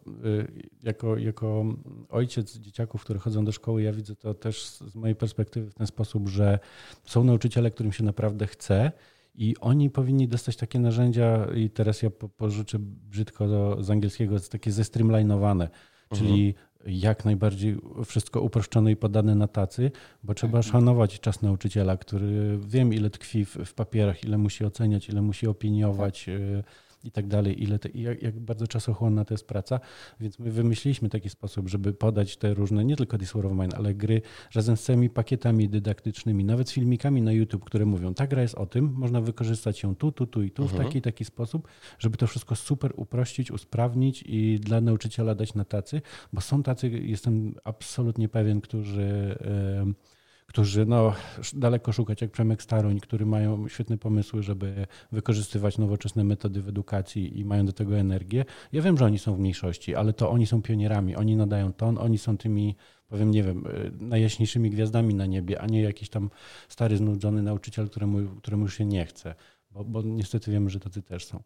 jako, jako ojciec dzieciaków, które chodzą do szkoły, ja widzę to też z mojej perspektywy w ten sposób, że są nauczyciele, którym się naprawdę chce i oni powinni dostać takie narzędzia, i teraz ja pożyczę brzydko do, z angielskiego, takie zestreamlinowane, mhm. czyli jak najbardziej wszystko uproszczone i podane na tacy, bo trzeba mhm. szanować czas nauczyciela, który wiem ile tkwi w, w papierach, ile musi oceniać, ile musi opiniować. Tak i tak dalej, ile te, jak, jak, bardzo czasochłonna to jest praca. Więc my wymyśliliśmy taki sposób, żeby podać te różne, nie tylko This War of Mine, ale gry razem z całymi pakietami dydaktycznymi, nawet z filmikami na YouTube, które mówią, ta gra jest o tym, można wykorzystać ją tu, tu, tu i tu mhm. w taki taki sposób, żeby to wszystko super uprościć, usprawnić i dla nauczyciela dać na tacy, bo są tacy, jestem absolutnie pewien, którzy... Yy, którzy no, daleko szukać, jak Przemek Staroń, który mają świetne pomysły, żeby wykorzystywać nowoczesne metody w edukacji i mają do tego energię. Ja wiem, że oni są w mniejszości, ale to oni są pionierami, oni nadają ton, oni są tymi, powiem, nie wiem, e, najjaśniejszymi gwiazdami na niebie, a nie jakiś tam stary, znudzony nauczyciel, któremu, któremu już się nie chce bo, bo niestety wiemy, że tacy też są.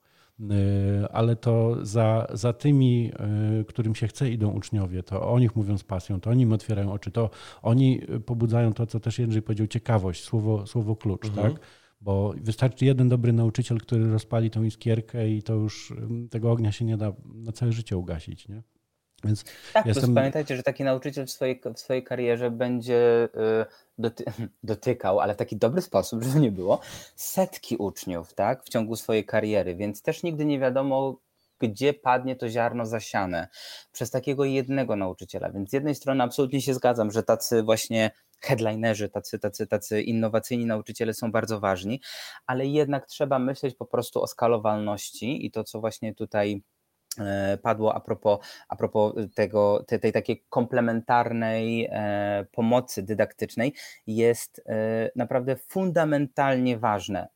Ale to za, za tymi, którym się chce, idą uczniowie, to o nich mówią z pasją, to oni im otwierają oczy, to oni pobudzają to, co też Jędrzej powiedział, ciekawość, słowo, słowo klucz, mhm. tak? Bo wystarczy jeden dobry nauczyciel, który rozpali tą iskierkę i to już tego ognia się nie da na całe życie ugasić, nie? Więc tak, jestem... pamiętajcie, że taki nauczyciel w swojej, w swojej karierze będzie y, doty dotykał, ale w taki dobry sposób, żeby nie było, setki uczniów tak, w ciągu swojej kariery, więc też nigdy nie wiadomo, gdzie padnie to ziarno zasiane przez takiego jednego nauczyciela. Więc z jednej strony absolutnie się zgadzam, że tacy właśnie headlinerzy, tacy, tacy, tacy innowacyjni nauczyciele są bardzo ważni, ale jednak trzeba myśleć po prostu o skalowalności i to, co właśnie tutaj padło a propos, a propos tego, tej, tej takiej komplementarnej e, pomocy dydaktycznej jest e, naprawdę fundamentalnie ważne.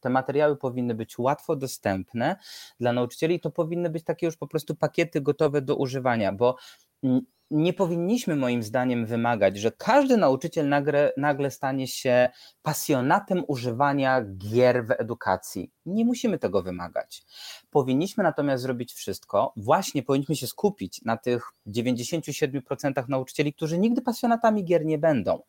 Te materiały powinny być łatwo dostępne dla nauczycieli to powinny być takie już po prostu pakiety gotowe do używania, bo mm, nie powinniśmy moim zdaniem wymagać, że każdy nauczyciel nagle, nagle stanie się pasjonatem używania gier w edukacji. Nie musimy tego wymagać. Powinniśmy natomiast zrobić wszystko, właśnie powinniśmy się skupić na tych 97% nauczycieli, którzy nigdy pasjonatami gier nie będą,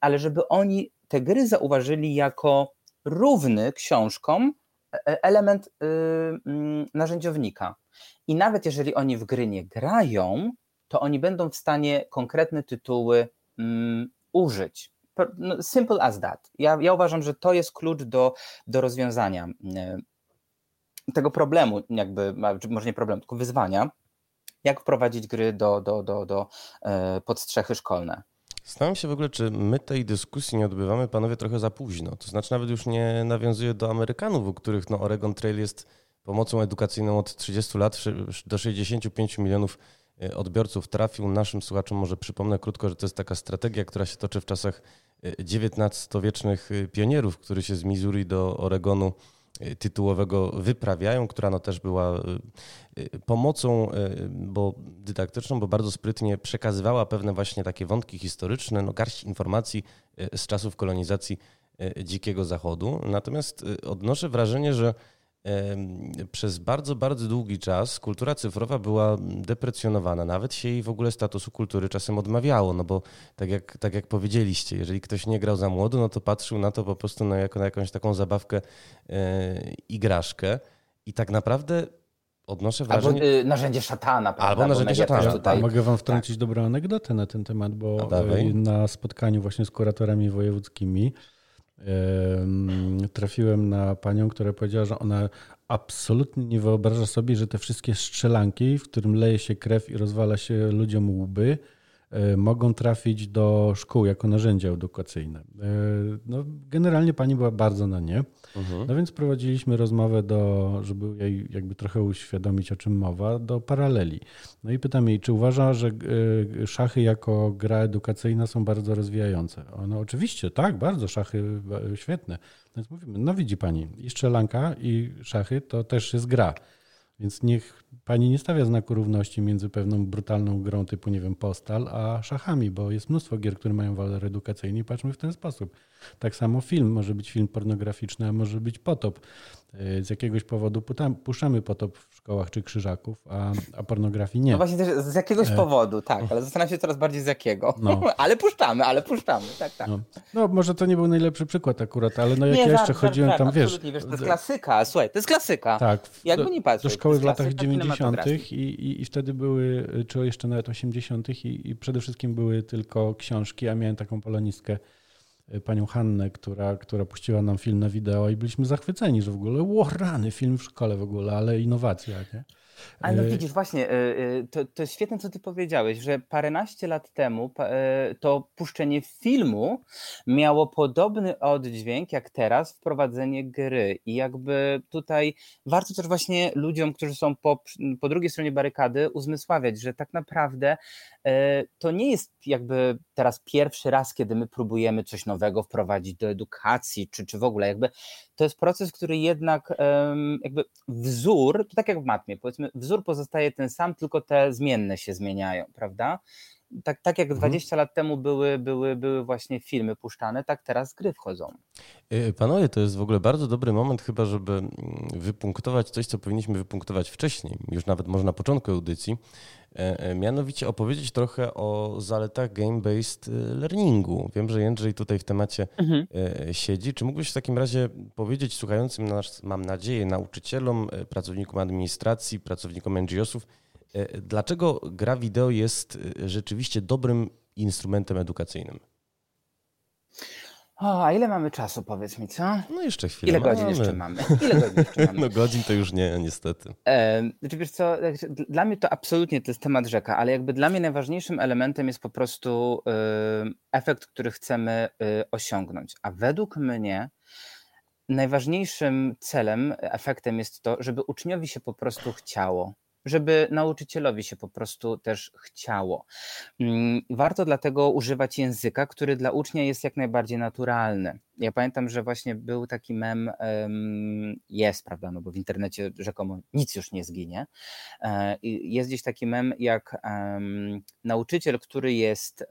ale żeby oni te gry zauważyli jako równy książkom e, e, element yy, narzędziownika. I nawet jeżeli oni w gry nie grają, to oni będą w stanie konkretne tytuły mm, użyć. No, simple as that. Ja, ja uważam, że to jest klucz do, do rozwiązania mm, tego problemu, jakby, może nie problemu, tylko wyzwania, jak wprowadzić gry do, do, do, do e, podstrzechy szkolne. Zastanawiam się w ogóle, czy my tej dyskusji nie odbywamy, panowie, trochę za późno. To znaczy nawet już nie nawiązuję do Amerykanów, u których no, Oregon Trail jest pomocą edukacyjną od 30 lat do 65 milionów odbiorców trafił. Naszym słuchaczom może przypomnę krótko, że to jest taka strategia, która się toczy w czasach XIX-wiecznych e, pionierów, którzy się z Missouri do Oregonu e, tytułowego wyprawiają, która no też była pomocą bo dydaktyczną, bo bardzo sprytnie przekazywała pewne właśnie takie wątki historyczne, no garść informacji z czasów kolonizacji Dzikiego Zachodu. Natomiast odnoszę wrażenie, że przez bardzo, bardzo długi czas kultura cyfrowa była deprecjonowana. Nawet się jej w ogóle statusu kultury czasem odmawiało, no bo tak jak, tak jak powiedzieliście, jeżeli ktoś nie grał za młodo, no to patrzył na to po prostu na, jako na jakąś taką zabawkę, e, igraszkę i tak naprawdę odnoszę wrażenie... Albo y, narzędzie szatana. Prawda? Albo narzędzie szatana. Tutaj... Mogę wam wtrącić tak. dobrą anegdotę na ten temat, bo na spotkaniu właśnie z kuratorami wojewódzkimi trafiłem na panią, która powiedziała, że ona absolutnie nie wyobraża sobie, że te wszystkie strzelanki, w którym leje się krew i rozwala się ludziom łby, mogą trafić do szkół jako narzędzia edukacyjne. E, no, generalnie pani była bardzo na nie. Mhm. No więc prowadziliśmy rozmowę, do, żeby jej jakby trochę uświadomić, o czym mowa, do paraleli. No i pytam jej, czy uważa, że e, szachy jako gra edukacyjna są bardzo rozwijające? No oczywiście, tak, bardzo, szachy świetne. Więc mówimy, no widzi pani, i strzelanka, i szachy to też jest gra. Więc niech pani nie stawia znaku równości między pewną brutalną grą typu, nie wiem, postal, a szachami, bo jest mnóstwo gier, które mają walor edukacyjny i patrzmy w ten sposób. Tak samo film, może być film pornograficzny, a może być potop. E, z jakiegoś powodu puszczamy potop w szkołach czy krzyżaków, a, a pornografii nie. No właśnie też z jakiegoś e... powodu, tak, ale zastanawiam się coraz bardziej z jakiego. No. ale puszczamy, ale puszczamy, tak, tak. No. no. może to nie był najlepszy przykład akurat, ale no jak nie, ja jeszcze żart, chodziłem żart, tam, wiesz... wiesz... To jest klasyka, słuchaj, to jest klasyka. Tak. Jakby do, nie patrzeć. Do szkoły w latach 90. I, i, i wtedy były, czy jeszcze nawet 80. I, i przede wszystkim były tylko książki, a miałem taką polonistkę Y, panią Hannę, która, która puściła nam film na wideo i byliśmy zachwyceni, że w ogóle, ło, rany, film w szkole w ogóle, ale innowacja, nie? Ale no y, widzisz, właśnie, y, to, to jest świetne, co ty powiedziałeś, że paręnaście lat temu to puszczenie filmu miało podobny oddźwięk jak teraz wprowadzenie gry. I jakby tutaj warto też właśnie ludziom, którzy są po, po drugiej stronie barykady, uzmysławiać, że tak naprawdę to nie jest jakby teraz pierwszy raz, kiedy my próbujemy coś nowego wprowadzić do edukacji, czy, czy w ogóle jakby to jest proces, który jednak jakby wzór, to tak jak w matmie, powiedzmy, wzór pozostaje ten sam, tylko te zmienne się zmieniają, prawda? Tak, tak jak 20 mhm. lat temu były, były, były właśnie filmy puszczane, tak teraz gry wchodzą. Y, panowie, to jest w ogóle bardzo dobry moment chyba, żeby mm, wypunktować coś, co powinniśmy wypunktować wcześniej, już nawet może na początku audycji, e, e, mianowicie opowiedzieć trochę o zaletach game-based y, learningu. Wiem, że Jędrzej tutaj w temacie mhm. E, siedzi. Czy mógłbyś w takim razie powiedzieć słuchającym nas, mam nadzieję, nauczycielom, pracownikom administracji, pracownikom NGO-sów, dlaczego gra wideo jest rzeczywiście dobrym instrumentem edukacyjnym? O, a ile mamy czasu, powiedz mi, co? No jeszcze chwilę Ile godzin jeszcze mamy? Ile godzin jeszcze mamy? No godzin to już nie, niestety. E, znaczy, wiesz co, dla mnie to absolutnie to jest temat rzeka, ale jakby dla mnie najważniejszym elementem jest po prostu y, efekt, który chcemy y, osiągnąć. A według mnie najważniejszym celem, efektem jest to, żeby uczniowi się po prostu chciało żeby nauczycielowi się po prostu też chciało. Mm, warto dlatego używać języka, który dla ucznia jest jak najbardziej naturalny. Ja pamiętam, że właśnie był taki mem, jest, prawda, no bo w internecie rzekomo nic już nie zginie. E, jest gdzieś taki mem, jak nauczyciel, który jest,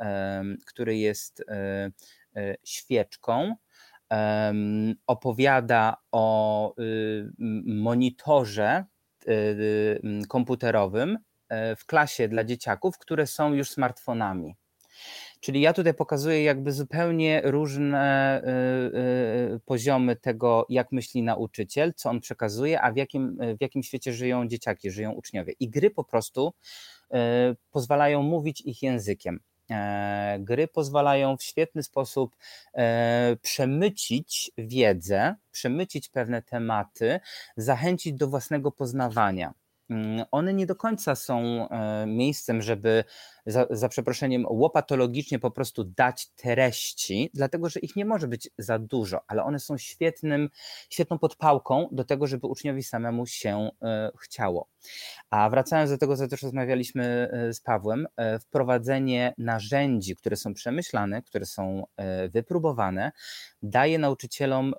który jest e, e, świeczką, opowiada o y, monitorze komputerowym e, w klasie dla dzieciaków, które są już smartfonami. Czyli ja tutaj pokazuję jakby zupełnie różne y, poziomy tego, jak myśli nauczyciel, co on przekazuje, a w jakim, w jakim świecie żyją dzieciaki, żyją uczniowie. I gry po prostu pozwalają mówić ich językiem. E, gry pozwalają w świetny sposób e, przemycić wiedzę, przemycić pewne tematy, zachęcić do własnego poznawania. Mm, one nie do końca są e, miejscem, żeby za, za przeproszeniem łopatologicznie po prostu dać treści, dlatego że ich nie może być za dużo, ale one są świetnym, świetną podpałką do tego, żeby uczniowi samemu się chciało. A wracając do tego, co też rozmawialiśmy e, z Pawłem, e, wprowadzenie narzędzi, które są przemyślane, które są e, wypróbowane, daje nauczycielom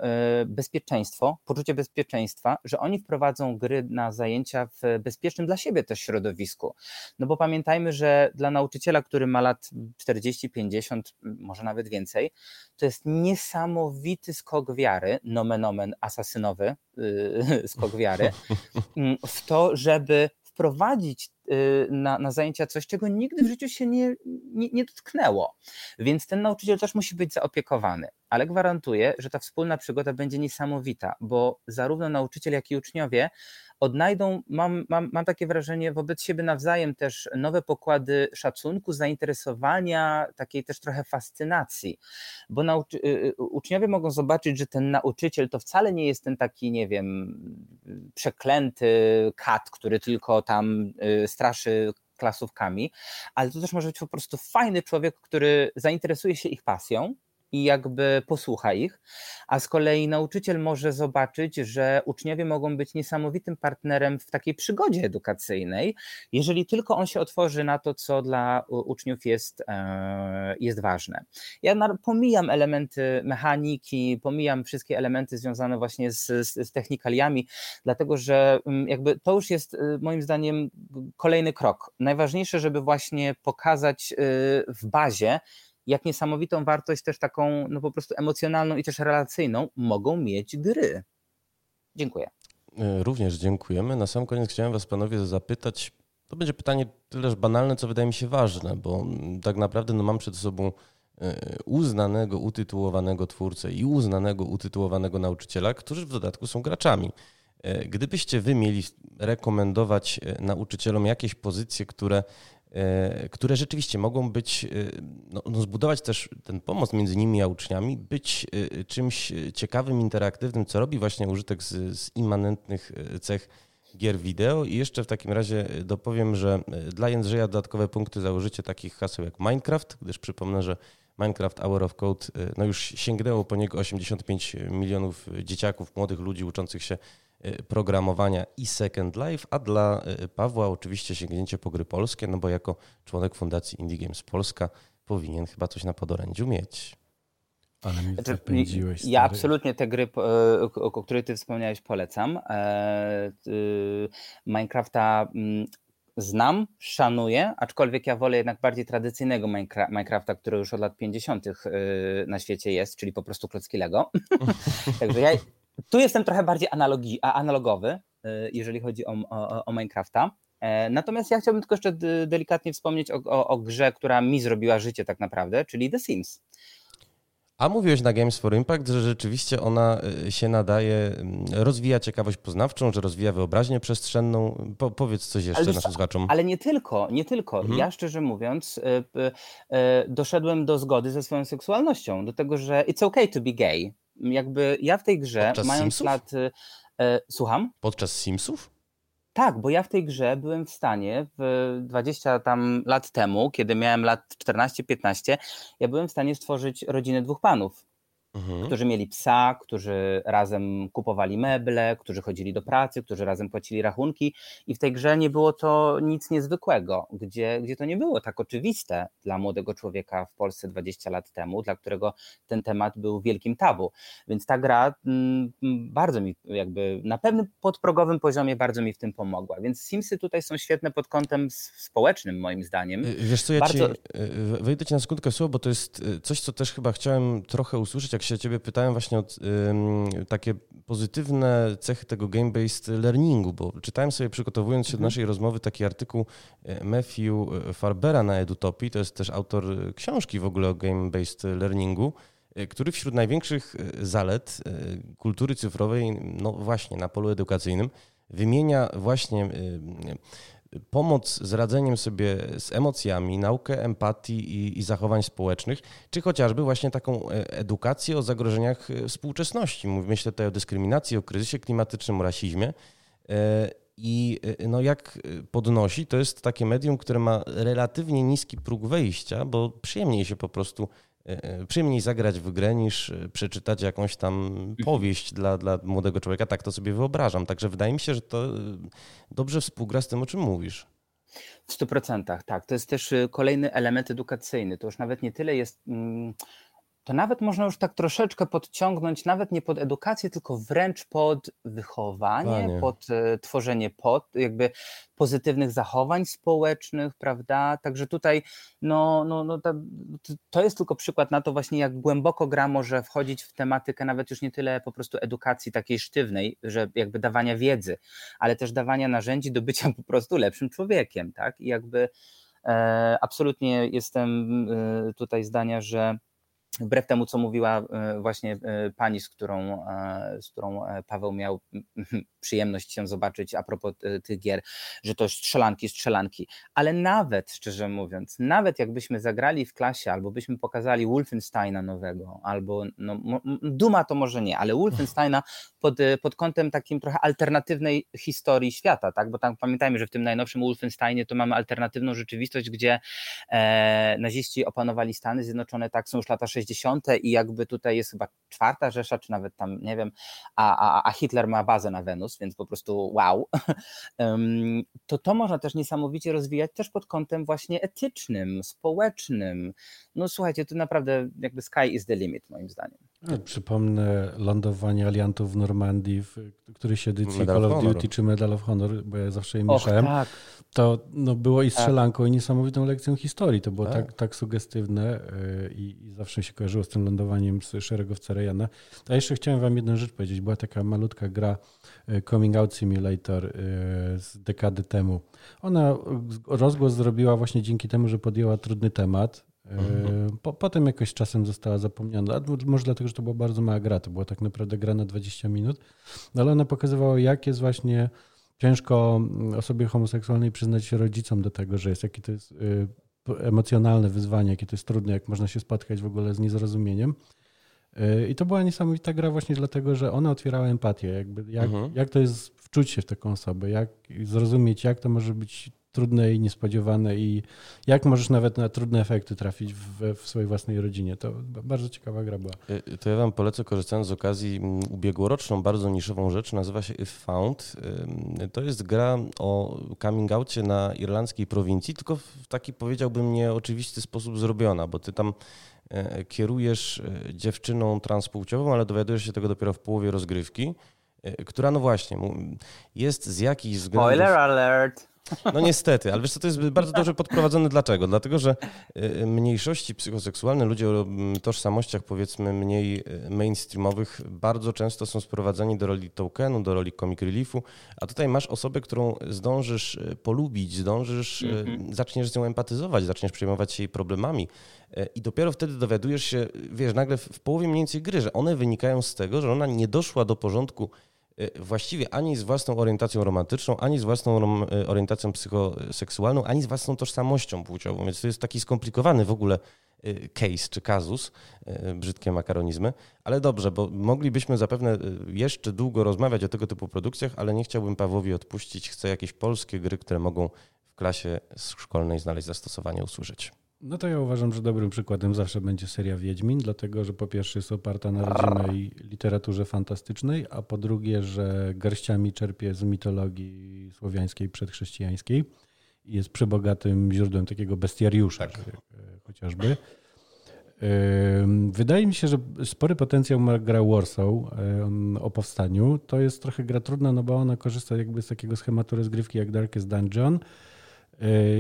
bezpieczeństwo, poczucie bezpieczeństwa, że oni wprowadzą gry na zajęcia w bezpiecznym dla siebie też środowisku. No bo pamiętajmy, że dla nauczyciela, który ma lat 40, 50, może nawet więcej, to jest niesamowity skok wiary, nomen omen asasynowy yy, skok wiary, mm, w to, żeby wprowadzić na, na zajęcia coś, czego nigdy w życiu się nie, nie, nie dotknęło. Więc ten nauczyciel też musi być zaopiekowany. Ale gwarantuję, że ta wspólna przygoda będzie niesamowita, bo zarówno nauczyciel, jak i uczniowie odnajdą, mam, mam, mam takie wrażenie, wobec siebie nawzajem też nowe pokłady szacunku, zainteresowania, takiej też trochę fascynacji, bo nauczy, y, y, uczniowie mogą zobaczyć, że ten nauczyciel to wcale nie jest ten taki, nie wiem, przeklęty kat, który tylko tam y, straszy klasówkami, ale to też może być po prostu fajny człowiek, który zainteresuje się ich pasją, i jakby posłucha ich, a z kolei nauczyciel może zobaczyć, że uczniowie mogą być niesamowitym partnerem w takiej przygodzie edukacyjnej, jeżeli tylko on się otworzy na to, co dla uczniów jest, e, jest ważne. Ja pomijam elementy mechaniki, pomijam wszystkie elementy związane właśnie z, z, technikaliami, dlatego że mm, jakby to już jest y, moim zdaniem kolejny krok. Najważniejsze, żeby właśnie pokazać y, w bazie, jak niesamowitą wartość też taką no po prostu emocjonalną i też relacyjną mogą mieć gry. Dziękuję. E, również dziękujemy. Na sam koniec chciałem Was panowie zapytać, to będzie pytanie tyleż banalne, co wydaje mi się ważne, bo tak naprawdę no, mam przed sobą e, uznanego, utytułowanego twórcę i uznanego, utytułowanego nauczyciela, którzy w dodatku są graczami. E, gdybyście wy mieli rekomendować nauczycielom jakieś pozycje, które które rzeczywiście mogą być, e, no, no, zbudować też ten pomoc między nimi a uczniami, być e, czymś ciekawym, interaktywnym, co robi właśnie użytek z, z immanentnych cech gier wideo. I jeszcze w takim razie dopowiem, że dla Jędrzeja dodatkowe punkty za użycie takich haseł jak Minecraft, gdyż przypomnę, że Minecraft Hour of Code no już sięgnęło po niego 85 milionów dzieciaków, młodych ludzi uczących się programowania i Second Life, a dla y, Pawła oczywiście sięgnięcie po gry polskie, no bo jako członek Fundacji Indie Games Polska powinien chyba coś na podorędziu mieć. Ale mi znaczy, zapędziłeś. Ja absolutnie te gry, o, o których ty wspomniałeś, polecam. E, y, Minecrafta mm, znam, szanuję, aczkolwiek ja wolę jednak bardziej tradycyjnego Minecrafta, który już od lat 50. Y, na świecie jest, czyli po prostu klocki Lego. Także ja tu jestem trochę bardziej analogi, analogowy, y, jeżeli chodzi o, o, o Minecrafta. E, natomiast ja chciałbym tylko jeszcze delikatnie wspomnieć o, o, o grze, która mi zrobiła życie tak naprawdę, czyli The Sims. A mówiłeś na Games for Impact, że rzeczywiście ona y, się nadaje, mm, rozwija ciekawość poznawczą, że rozwija wyobraźnię przestrzenną. Po, powiedz coś jeszcze ale naszym słuchaczom. Ale nie tylko, nie tylko. Mhm. Ja szczerze mówiąc y, doszedłem do zgody ze swoją seksualnością, do tego, że it's okay to be gay. Jakby ja w tej grze, Podczas mając Simsów? lat... Słucham? Podczas Simsów? Tak, bo ja w tej grze byłem w stanie w 20 tam lat temu, kiedy miałem lat 14-15, ja byłem w stanie stworzyć rodzinę dwóch panów mhm. którzy mieli psa, którzy razem kupowali meble, którzy chodzili do pracy, którzy razem płacili rachunki i w tej grze nie było to nic niezwykłego, gdzie, gdzie to nie było tak oczywiste dla młodego człowieka w Polsce 20 lat temu, dla którego ten temat był wielkim tabu. Więc ta gra mm, bardzo mi jakby na pewnym podprogowym poziomie bardzo mi w tym pomogła. Więc Simsy tutaj są świetne pod kątem społecznym moim zdaniem. Y, wiesz co, ja bardzo... ci y, wejdę ci na sekundkę słowo, bo to jest y, coś, co też chyba chciałem trochę usłyszeć, jak się ciebie pytałem właśnie o takie pozytywne cechy tego game-based learningu, bo czytałem sobie przygotowując się do mhm. naszej rozmowy taki artykuł e, Matthew Farbera na Edutopii, to jest też autor książki w ogóle o game-based learningu, e, który wśród największych e, zalet kultury cyfrowej, no właśnie na polu edukacyjnym, wymienia właśnie pomoc z radzeniem sobie z emocjami, naukę empatii i, i, zachowań społecznych, czy chociażby właśnie taką e, edukację o zagrożeniach e, współczesności. Myślę tutaj o dyskryminacji, o kryzysie klimatycznym, o rasizmie. E, I no jak podnosi, to jest takie medium, które ma relatywnie niski próg wejścia, bo przyjemniej się po prostu przyjemniej zagrać w grę niż e, przeczytać jakąś tam mhm. powieść dla, dla młodego człowieka. Tak to sobie wyobrażam. Także wydaje mi się, że to dobrze współgra z tym, o czym mówisz. W stu procentach, tak. To jest też kolejny element edukacyjny. To już nawet nie tyle jest. To nawet można już tak troszeczkę podciągnąć, nawet nie pod edukację, tylko wręcz pod wychowanie, Panie. pod e, tworzenie pod, jakby pozytywnych zachowań społecznych, prawda? Także tutaj no, no, no to, to jest tylko przykład na to właśnie, jak głęboko gra może wchodzić w tematykę nawet już nie tyle po prostu edukacji takiej sztywnej, że jakby dawania wiedzy, ale też dawania narzędzi do bycia po prostu lepszym człowiekiem, tak? I jakby e, absolutnie jestem e, tutaj zdania, że Wbrew temu, co mówiła e, właśnie e, pani, z którą, e, z którą Paweł miał przyjemność się zobaczyć a propos tych gier, że to strzelanki, strzelanki. Ale nawet, szczerze mówiąc, nawet jakbyśmy zagrali w klasie, albo byśmy pokazali Wolfensteina nowego, albo no, Duma to może nie, ale Wolfensteina pod, pod kątem takim trochę alternatywnej historii świata, tak? Bo tam pamiętajmy, że w tym najnowszym Wolfensteinie to mamy alternatywną rzeczywistość, gdzie e, naziści opanowali Stany Zjednoczone, tak, są już lata 60 60. i jakby tutaj jest chyba czwarta Rzesza, czy nawet tam, nie wiem, a, a, a Hitler ma bazę na Wenus, więc po prostu wow. To to można też niesamowicie rozwijać też pod kątem właśnie etycznym, społecznym. No słuchajcie, to naprawdę jakby sky is the limit moim zdaniem. Przypomnę lądowanie aliantów w Normandii w którejś edycji Medal Call of Duty czy Medal of Honor, bo ja zawsze je mieszałem. tak. To no, było i tak. strzelanką tak. i niesamowitą lekcją historii. To było tak, tak, tak sugestywne y, i, i zawsze się kojarzyło z tym lądowaniem z szeregowca Rejana. A jeszcze chciałem wam jedną rzecz powiedzieć. Była taka malutka gra y, Coming Out Simulator y, z dekady temu. Ona rozgłos zrobiła właśnie dzięki temu, że podjęła trudny temat Mhm. Po, potem jakoś czasem została zapomniana. Może dlatego, że to była bardzo mała gra. To była tak naprawdę gra na 20 minut, no ale ona pokazywała, jak jest właśnie ciężko osobie homoseksualnej przyznać się rodzicom do tego, że jest jakie to jest y, emocjonalne wyzwanie, jakie to jest trudne, jak można się spotkać w ogóle z niezrozumieniem. Y, I to była niesamowita gra właśnie dlatego, że ona otwierała empatię, jakby jak, mhm. jak to jest wczuć się w taką osobę, jak zrozumieć, jak to może być trudne i niespodziewane i jak możesz nawet na trudne efekty trafić w, w swojej własnej rodzinie. To bardzo ciekawa gra była. Y, to ja wam polecę, korzystając z okazji, ubiegłoroczną, bardzo niszową rzecz, nazywa się If Found. To jest gra o coming outie na irlandzkiej prowincji, tylko w taki powiedziałbym nieoczywisty sposób zrobiona, bo ty tam e, kierujesz e, dziewczyną transpłciową, ale dowiadujesz się tego dopiero w połowie rozgrywki, e, która no właśnie jest z jakichś względów... Spoiler alert! No niestety, ale wiesz co, to jest bardzo dobrze podprowadzone. Dlaczego? Dlatego, że y, mniejszości psychoseksualne, ludzie o tożsamościach powiedzmy mniej y, mainstreamowych bardzo często są sprowadzani do roli tokenu, do roli comic reliefu, a tutaj masz osobę, którą zdążysz y, polubić, zdążysz, -hmm. zaczniesz z nią empatyzować, zaczniesz przejmować się jej problemami i dopiero wtedy dowiadujesz się, wiesz, nagle w połowie mniej więcej gry, że one wynikają z tego, że ona nie doszła do porządku właściwie ani z własną orientacją romantyczną, ani z własną y, orientacją psychoseksualną, ani z własną tożsamością płciową. Więc to jest taki skomplikowany w ogóle y, case czy kazus, brzydkie makaronizmy. Ale dobrze, bo moglibyśmy zapewne jeszcze długo rozmawiać o tego typu produkcjach, ale nie chciałbym Pawłowi odpuścić. Chcę jakieś polskie gry, które mogą w klasie szkolnej znaleźć zastosowanie, usłyszeć. No to ja uważam, że dobrym przykładem zawsze będzie seria Wiedźmin, dlatego że po pierwsze jest oparta na rodzimej literaturze fantastycznej, a po drugie, że garściami czerpie z mitologii słowiańskiej przedchrześcijańskiej i jest przebogatym źródłem takiego bestiariusza tak. E, chociażby. Wydaje mi się, że spory potencjał ma gra Warsaw o powstaniu. To jest trochę gra trudna, no bo ona korzysta jakby z takiego schematu rozgrywki jak Darkest Dungeon,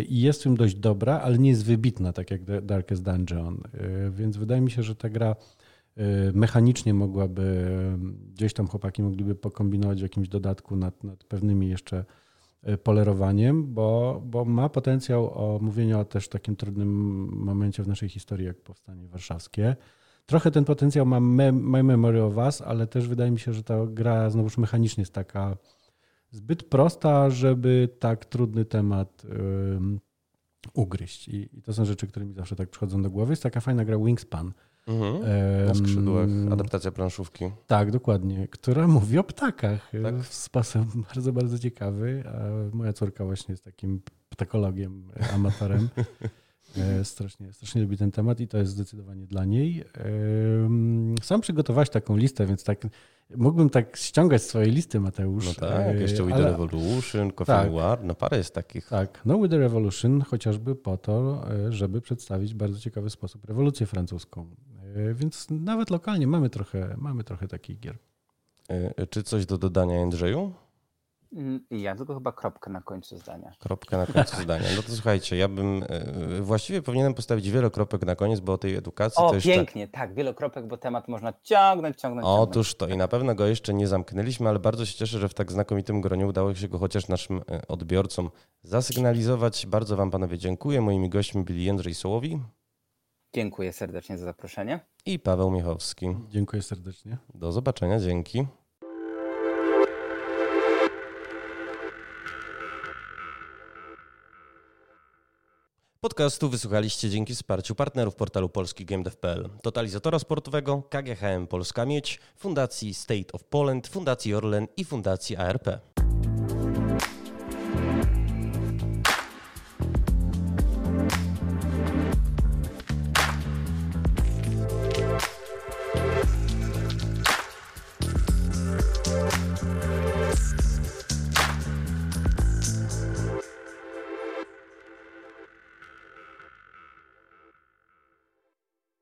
i jest w tym dość dobra, ale nie jest wybitna, tak jak Darkest Dungeon. E, więc wydaje mi się, że ta gra e, mechanicznie mogłaby, gdzieś tam chłopaki mogliby pokombinować w jakimś dodatku nad, nad pewnymi jeszcze polerowaniem, bo, bo ma potencjał o mówieniu o też takim trudnym momencie w naszej historii, jak powstanie warszawskie. Trochę ten potencjał ma My Memory of Us, ale też wydaje mi się, że ta gra znowuż mechanicznie jest taka zbyt prosta, żeby tak trudny temat ugryźć. I, I, to są rzeczy, które mi zawsze tak przychodzą do głowy. Jest taka fajna gra Wingspan. Mhm. Na skrzydłach, adaptacja planszówki. Tak, dokładnie, która mówi o ptakach tak? w sposób bardzo, bardzo ciekawy. A moja córka właśnie jest takim ptakologiem, amatorem. E, strasznie, strasznie lubi ten temat i to jest zdecydowanie dla niej. Sam przygotowałeś taką listę, więc tak mógłbym tak ściągać swoje listy, Mateusz. No tak, jeszcze With the Revolution, Coffee tak, War, no parę jest takich. Tak, no With the Revolution chociażby po to, e, żeby przedstawić w bardzo ciekawy sposób rewolucję francuską. E, więc nawet lokalnie mamy trochę, mamy trochę takich gier. Czy coś do dodania, Andrzeju? Mm, ja tylko chyba kropkę na końcu zdania. Kropkę na końcu zdania. No to słuchajcie, ja bym e, właściwie powinienem postawić wielokropek na koniec, bo o tej edukacji o, to jeszcze... pięknie, tak, wielokropek, bo temat można ciągnąć, ciągnąć. Otóż to i na pewno go jeszcze nie zamknęliśmy, ale bardzo się cieszę, że w tak znakomitym groniu udało się go chociaż naszym e, odbiorcom zasygnalizować. Bardzo Wam panowie dziękuję. Moimi gośćmi byli Jędrzej Sołowi. Dziękuję serdecznie za zaproszenie. I Paweł Michowski. Dziękuję serdecznie. Do zobaczenia, dzięki. Podcastu wysłuchaliście dzięki wsparciu partnerów portalu polskigamedev.pl, Totalizatora Sportowego, KGHM Polska Miedź, Fundacji State of Poland, Fundacji Orlen i Fundacji ARP.